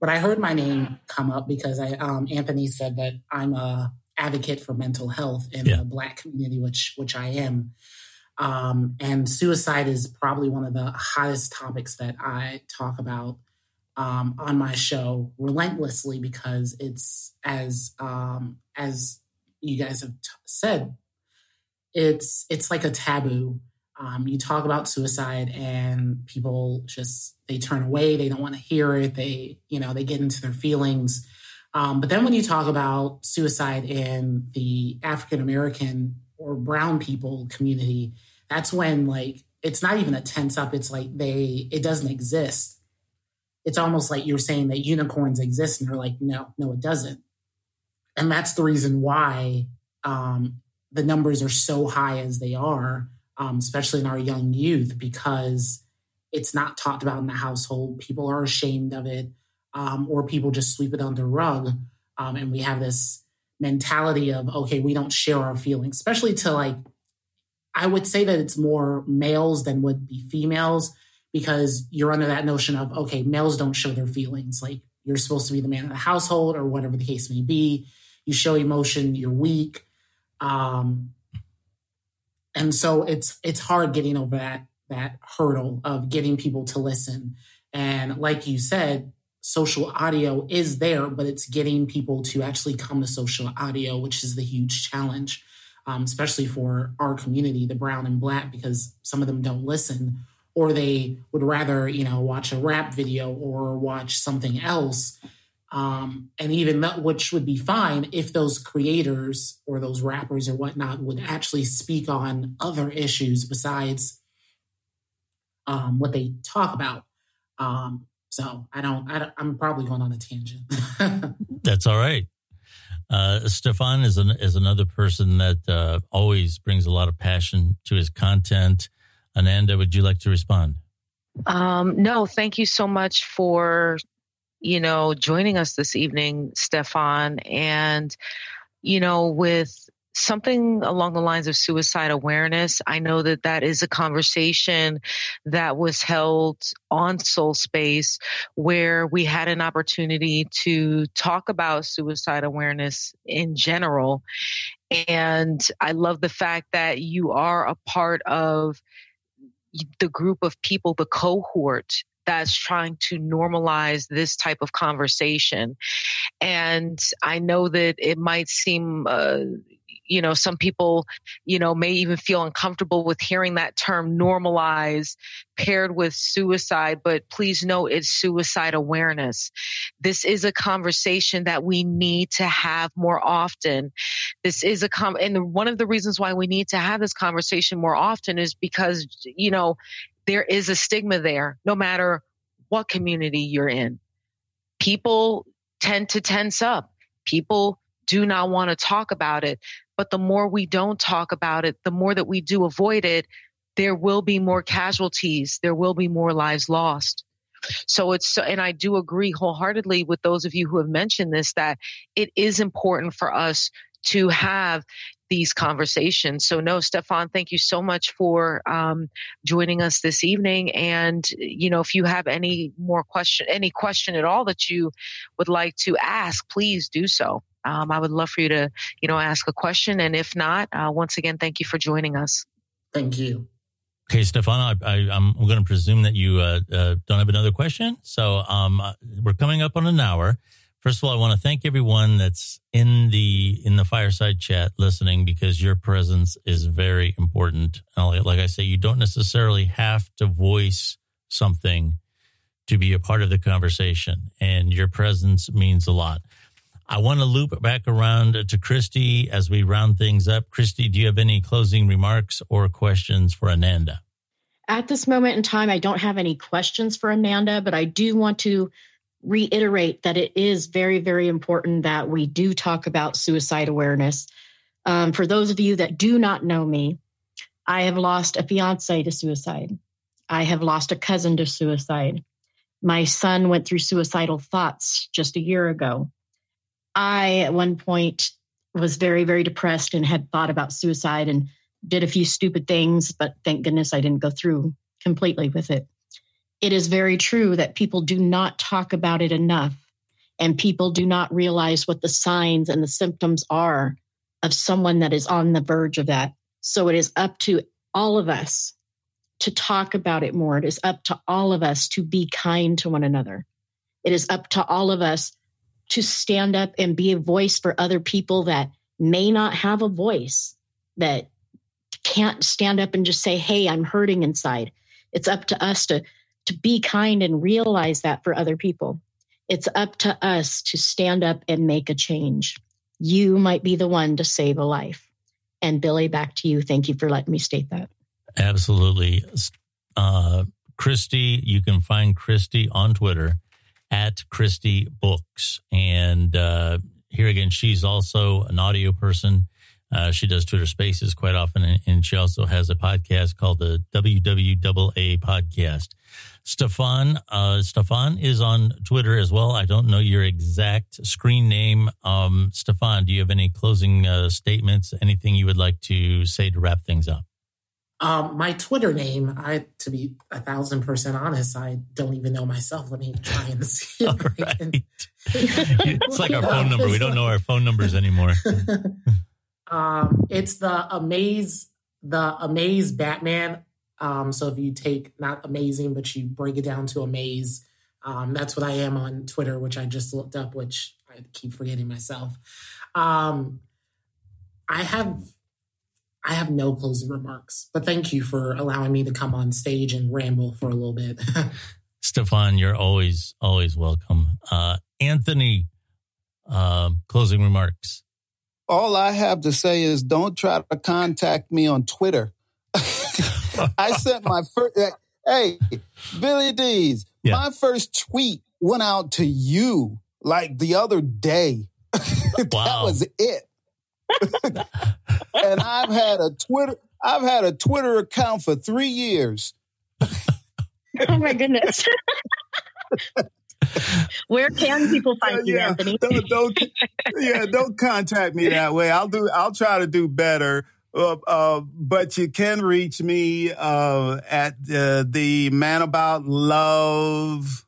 but I heard my name come up because I um Anthony said that I'm a advocate for mental health in yeah. the Black community, which which I am. Um, and suicide is probably one of the hottest topics that I talk about um, on my show relentlessly because it's as um, as you guys have t- said, it's it's like a taboo. Um, you talk about suicide and people just they turn away. They don't want to hear it. They you know they get into their feelings. Um, but then when you talk about suicide in the African American or brown people community, that's when like it's not even a tense up. It's like they it doesn't exist. It's almost like you're saying that unicorns exist, and they're like, no, no, it doesn't. And that's the reason why um, the numbers are so high as they are, um, especially in our young youth, because it's not talked about in the household. People are ashamed of it, um, or people just sweep it under the rug. Um, and we have this mentality of, okay, we don't share our feelings, especially to like, I would say that it's more males than would be females because you're under that notion of, okay, males don't show their feelings. Like you're supposed to be the man of the household or whatever the case may be. You show emotion, you're weak. Um, and so it's it's hard getting over that that hurdle of getting people to listen. And like you said, social audio is there, but it's getting people to actually come to social audio, which is the huge challenge, um, especially for our community, the brown and black, because some of them don't listen or they would rather, you know, watch a rap video or watch something else. Um, and even that, which would be fine if those creators or those rappers or whatnot would actually speak on other issues besides um, what they talk about. Um, so I don't, I am probably going on a tangent. That's all right. Uh, Stefan is an, is another person that uh, always brings a lot of passion to his content. Ananda, would you like to respond? Um, no, thank you so much for you know joining us this evening, Stefan. And you know, with something along the lines of suicide awareness. I know that that is a conversation that was held on Soul Space where we had an opportunity to talk about suicide awareness in general. And I love the fact that you are a part of the group of people, the cohort that's trying to normalize this type of conversation. And I know that it might seem, uh, you know, some people, you know, may even feel uncomfortable with hearing that term normalize paired with suicide, but please know it's suicide awareness. This is a conversation that we need to have more often. This is a com, and one of the reasons why we need to have this conversation more often is because, you know, there is a stigma there, no matter what community you're in. People tend to tense up. People do not want to talk about it. But the more we don't talk about it, the more that we do avoid it, there will be more casualties. There will be more lives lost. So it's, and I do agree wholeheartedly with those of you who have mentioned this, that it is important for us to have these conversations. So, no, Stefan, thank you so much for um, joining us this evening. And you know, if you have any more question, any question at all that you would like to ask, please do so. Um, I would love for you to, you know, ask a question. And if not, uh, once again, thank you for joining us. Thank you. Okay, Stefan, I, am going to presume that you uh, uh, don't have another question. So um, uh, we're coming up on an hour. First of all, I want to thank everyone that's in the in the fireside chat listening because your presence is very important. Like I say, you don't necessarily have to voice something to be a part of the conversation, and your presence means a lot. I want to loop back around to Christy as we round things up. Christy, do you have any closing remarks or questions for Ananda? At this moment in time, I don't have any questions for Ananda, but I do want to reiterate that it is very, very important that we do talk about suicide awareness. Um, for those of you that do not know me, I have lost a fiance to suicide. I have lost a cousin to suicide. My son went through suicidal thoughts just a year ago. I, at one point, was very, very depressed and had thought about suicide and did a few stupid things, but thank goodness I didn't go through completely with it. It is very true that people do not talk about it enough, and people do not realize what the signs and the symptoms are of someone that is on the verge of that. So it is up to all of us to talk about it more. It is up to all of us to be kind to one another. It is up to all of us to stand up and be a voice for other people that may not have a voice, that can't stand up and just say, Hey, I'm hurting inside. It's up to us to, to be kind and realize that for other people. It's up to us to stand up and make a change. You might be the one to save a life. And Billy, back to you. Thank you for letting me state that. Absolutely. Uh, Christy, you can find Christy on Twitter at Christy Books. And uh, here again, she's also an audio person. Uh, she does Twitter Spaces quite often, and she also has a podcast called the WWAA Podcast. Stefan, uh, Stefan is on Twitter as well. I don't know your exact screen name. Um, Stefan, do you have any closing uh, statements? Anything you would like to say to wrap things up? Um, my Twitter name, I to be a thousand percent honest, I don't even know myself. Let me try and see. All right. it's like our phone number. We don't know our phone numbers anymore. um, it's the amaze, the amaze Batman. Um, so if you take not amazing, but you break it down to amaze, um, that's what I am on Twitter, which I just looked up, which I keep forgetting myself. Um, I have I have no closing remarks, but thank you for allowing me to come on stage and ramble for a little bit. Stefan, you're always, always welcome. Uh, Anthony, uh, closing remarks. All I have to say is don't try to contact me on Twitter. I sent my first, hey, Billy D's, yeah. my first tweet went out to you like the other day. that wow. was it. And I've had a Twitter I've had a Twitter account for three years. oh my goodness. Where can people find yeah, you. Anthony? Don't, don't, yeah, don't contact me that way. I'll do. I'll try to do better. Uh, uh, but you can reach me uh, at the Man About Love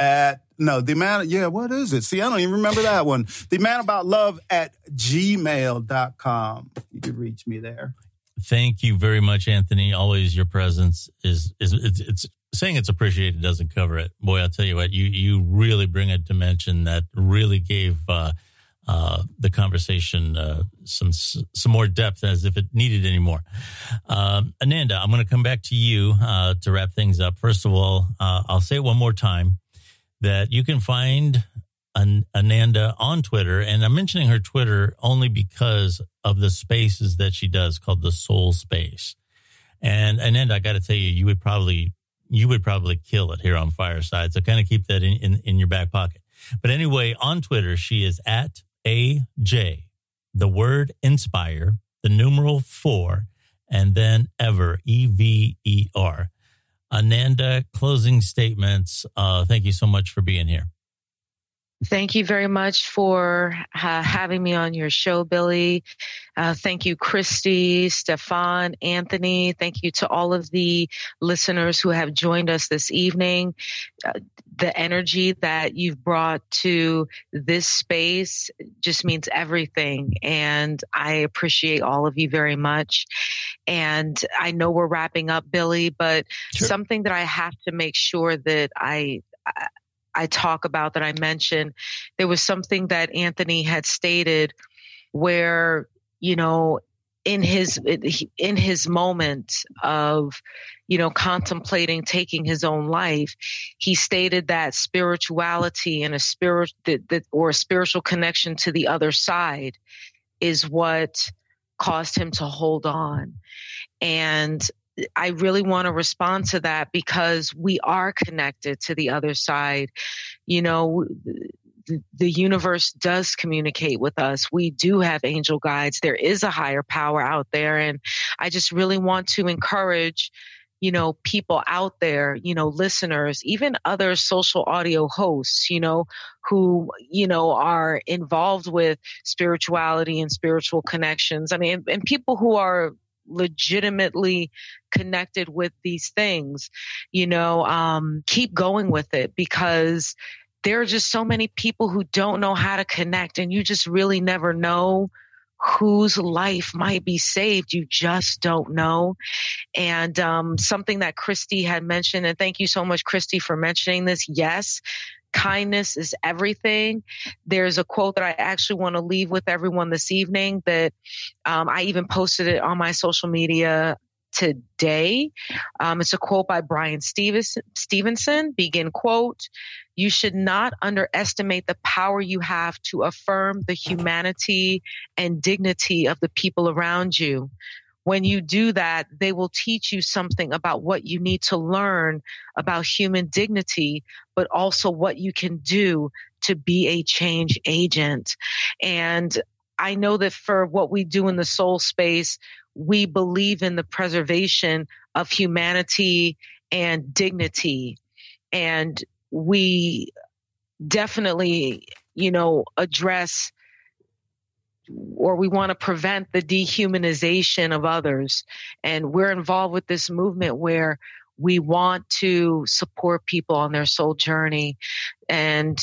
at no, the man, yeah, what is it? See, I don't even remember that one. The man about love at gmail.com. You can reach me there. Thank you very much, Anthony. Always your presence is, is it's, it's saying it's appreciated doesn't cover it. Boy, I'll tell you what, you, you really bring a dimension that really gave, uh, uh, the conversation uh, some some more depth as if it needed any more. Um, Ananda, I'm going to come back to you uh, to wrap things up. First of all, uh, I'll say it one more time that you can find An- Ananda on Twitter. And I'm mentioning her Twitter only because of the spaces that she does called the Soul Space. And Ananda, I got to tell you, you would probably you would probably kill it here on Fireside. So kind of keep that in, in, in your back pocket. But anyway, on Twitter, she is at AJ, the word inspire, the numeral four, and then ever, E V E R. Ananda, closing statements. Uh, thank you so much for being here. Thank you very much for uh, having me on your show, Billy. Uh, thank you, Christy, Stefan, Anthony. Thank you to all of the listeners who have joined us this evening. Uh, the energy that you've brought to this space just means everything. And I appreciate all of you very much. And I know we're wrapping up, Billy, but sure. something that I have to make sure that I, I talk about that I mentioned, there was something that Anthony had stated where, you know, in his in his moment of you know contemplating taking his own life he stated that spirituality and a spirit that, that or a spiritual connection to the other side is what caused him to hold on. And I really want to respond to that because we are connected to the other side. You know, the, universe does communicate with us. We do have angel guides. There is a higher power out there. And I just really want to encourage you know, people out there, you know, listeners, even other social audio hosts, you know, who, you know, are involved with spirituality and spiritual connections. I mean, and people who are legitimately connected with these things, you know, um, keep going with it because there are just so many people who don't know how to connect and you just really never know whose life might be saved. You just don't know. And um, something that Christy had mentioned, and thank you so much, Christy, for mentioning this. Yes, kindness is everything. There's a quote that I actually want to leave with everyone this evening that um, I even posted it on my social media today. Um, it's a quote by Bryan Stevenson. Begin quote. You should not underestimate the power you have to affirm the humanity and dignity of the people around you. When you do that, they will teach you something about what you need to learn about human dignity, but also what you can do to be a change agent. And I know that for what we do in the soul space, we believe in the preservation of humanity and dignity. And we definitely, you know, address or we want to prevent the dehumanization of others. And we're involved with this movement where we want to support people on their soul journey. And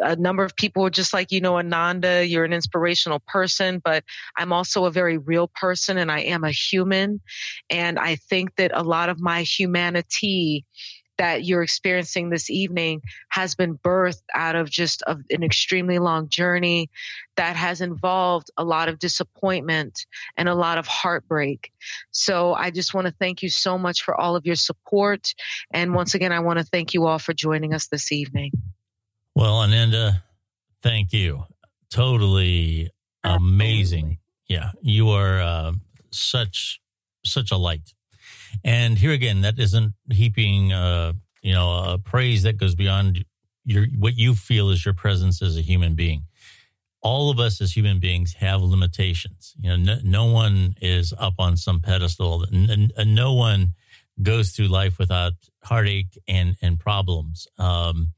a number of people were just like, you know, Ananda, you're an inspirational person, but I'm also a very real person and I am a human. And I think that a lot of my humanity that you're experiencing this evening has been birthed out of just a, an extremely long journey that has involved a lot of disappointment and a lot of heartbreak. So I just want to thank you so much for all of your support. And once again, I want to thank you all for joining us this evening. Well, Ananda, thank you. Totally amazing. Yeah, you are uh, such such a light and here again, that isn't heaping, uh, you know, praise that goes beyond your what you feel is your presence as a human being. All of us as human beings have limitations. You know, no, no one is up on some pedestal. and no one goes through life without heartache and and problems. Um,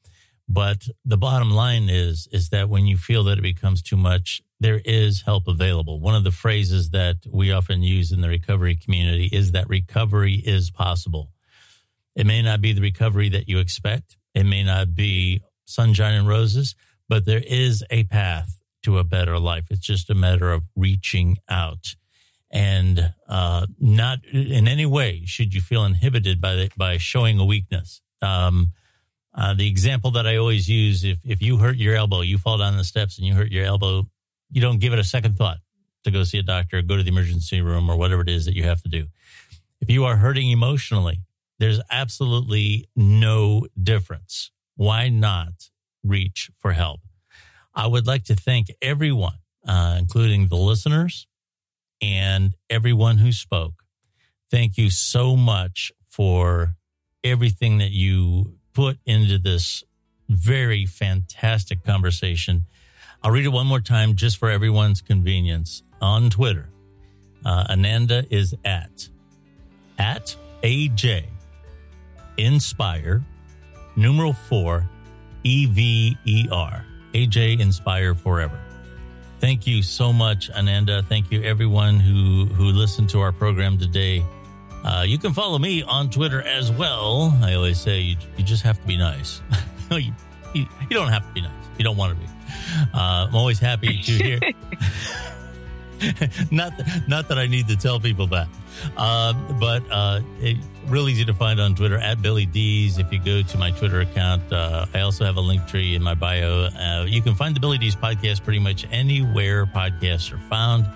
but the bottom line is is that when you feel that it becomes too much, there is help available. One of the phrases that we often use in the recovery community is that recovery is possible. It may not be the recovery that you expect. It may not be sunshine and roses, but there is a path to a better life. It's just a matter of reaching out and uh, not in any way should you feel inhibited by the, by showing a weakness. Um, uh, the example that I always use: if if you hurt your elbow, you fall down the steps and you hurt your elbow, you don't give it a second thought to go see a doctor, go to the emergency room, or whatever it is that you have to do. If you are hurting emotionally, there's absolutely no difference. Why not reach for help? I would like to thank everyone, uh, including the listeners and everyone who spoke. Thank you so much for everything that you put into this very fantastic conversation. I'll read it one more time just for everyone's convenience. On Twitter, uh, Ananda is at at AJ Inspire numeral four E V E R AJ Inspire Forever. Thank you so much, Ananda. Thank you, everyone who who listened to our program today. Uh, you can follow me on Twitter as well. I always say you, you just have to be nice. you, you, you don't have to be nice. You don't want to be. Uh, I'm always happy to hear. not, not that I need to tell people that, uh, but uh, it, real easy to find on Twitter at Billy D's. If you go to my Twitter account, uh, I also have a Linktree in my bio. Uh, you can find the Billy D's podcast pretty much anywhere podcasts are found,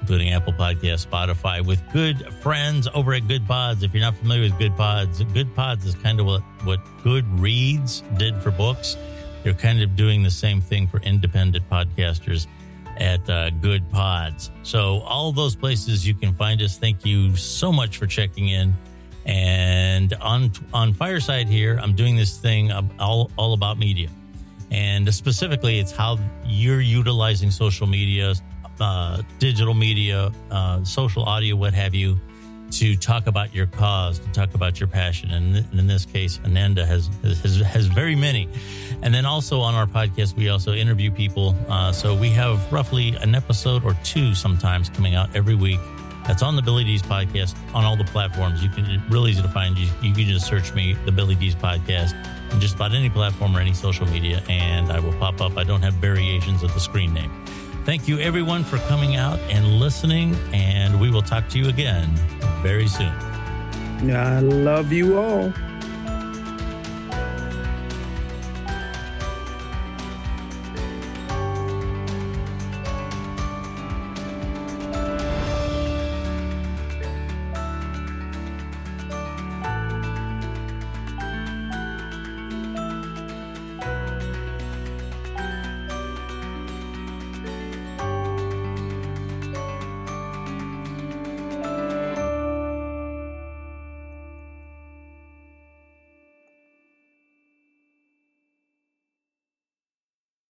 including Apple Podcasts, Spotify, with good friends over at Goodpods. If you're not familiar with Goodpods, Good Pods is kind of what, what Good Reads did for books they're kind of doing the same thing for independent podcasters at uh, Goodpods. So, all those places you can find us. Thank you so much for checking in. And on on Fireside here, I'm doing this thing all, all about media. And specifically, it's how you're utilizing social media, uh, digital media, uh, social audio, what have you, to talk about your cause, to talk about your passion. And in this case, Ananda has, has, has very many. And then also on our podcast, we also interview people. Uh, so we have roughly an episode or two sometimes coming out every week. That's on the Billy D's podcast on all the platforms. You can really easy to find. You, you can just search me, the Billy D's podcast, and just about any platform or any social media, and I will pop up. I don't have variations of the screen name. Thank you, everyone, for coming out and listening, and we will talk to you again very soon. I love you all.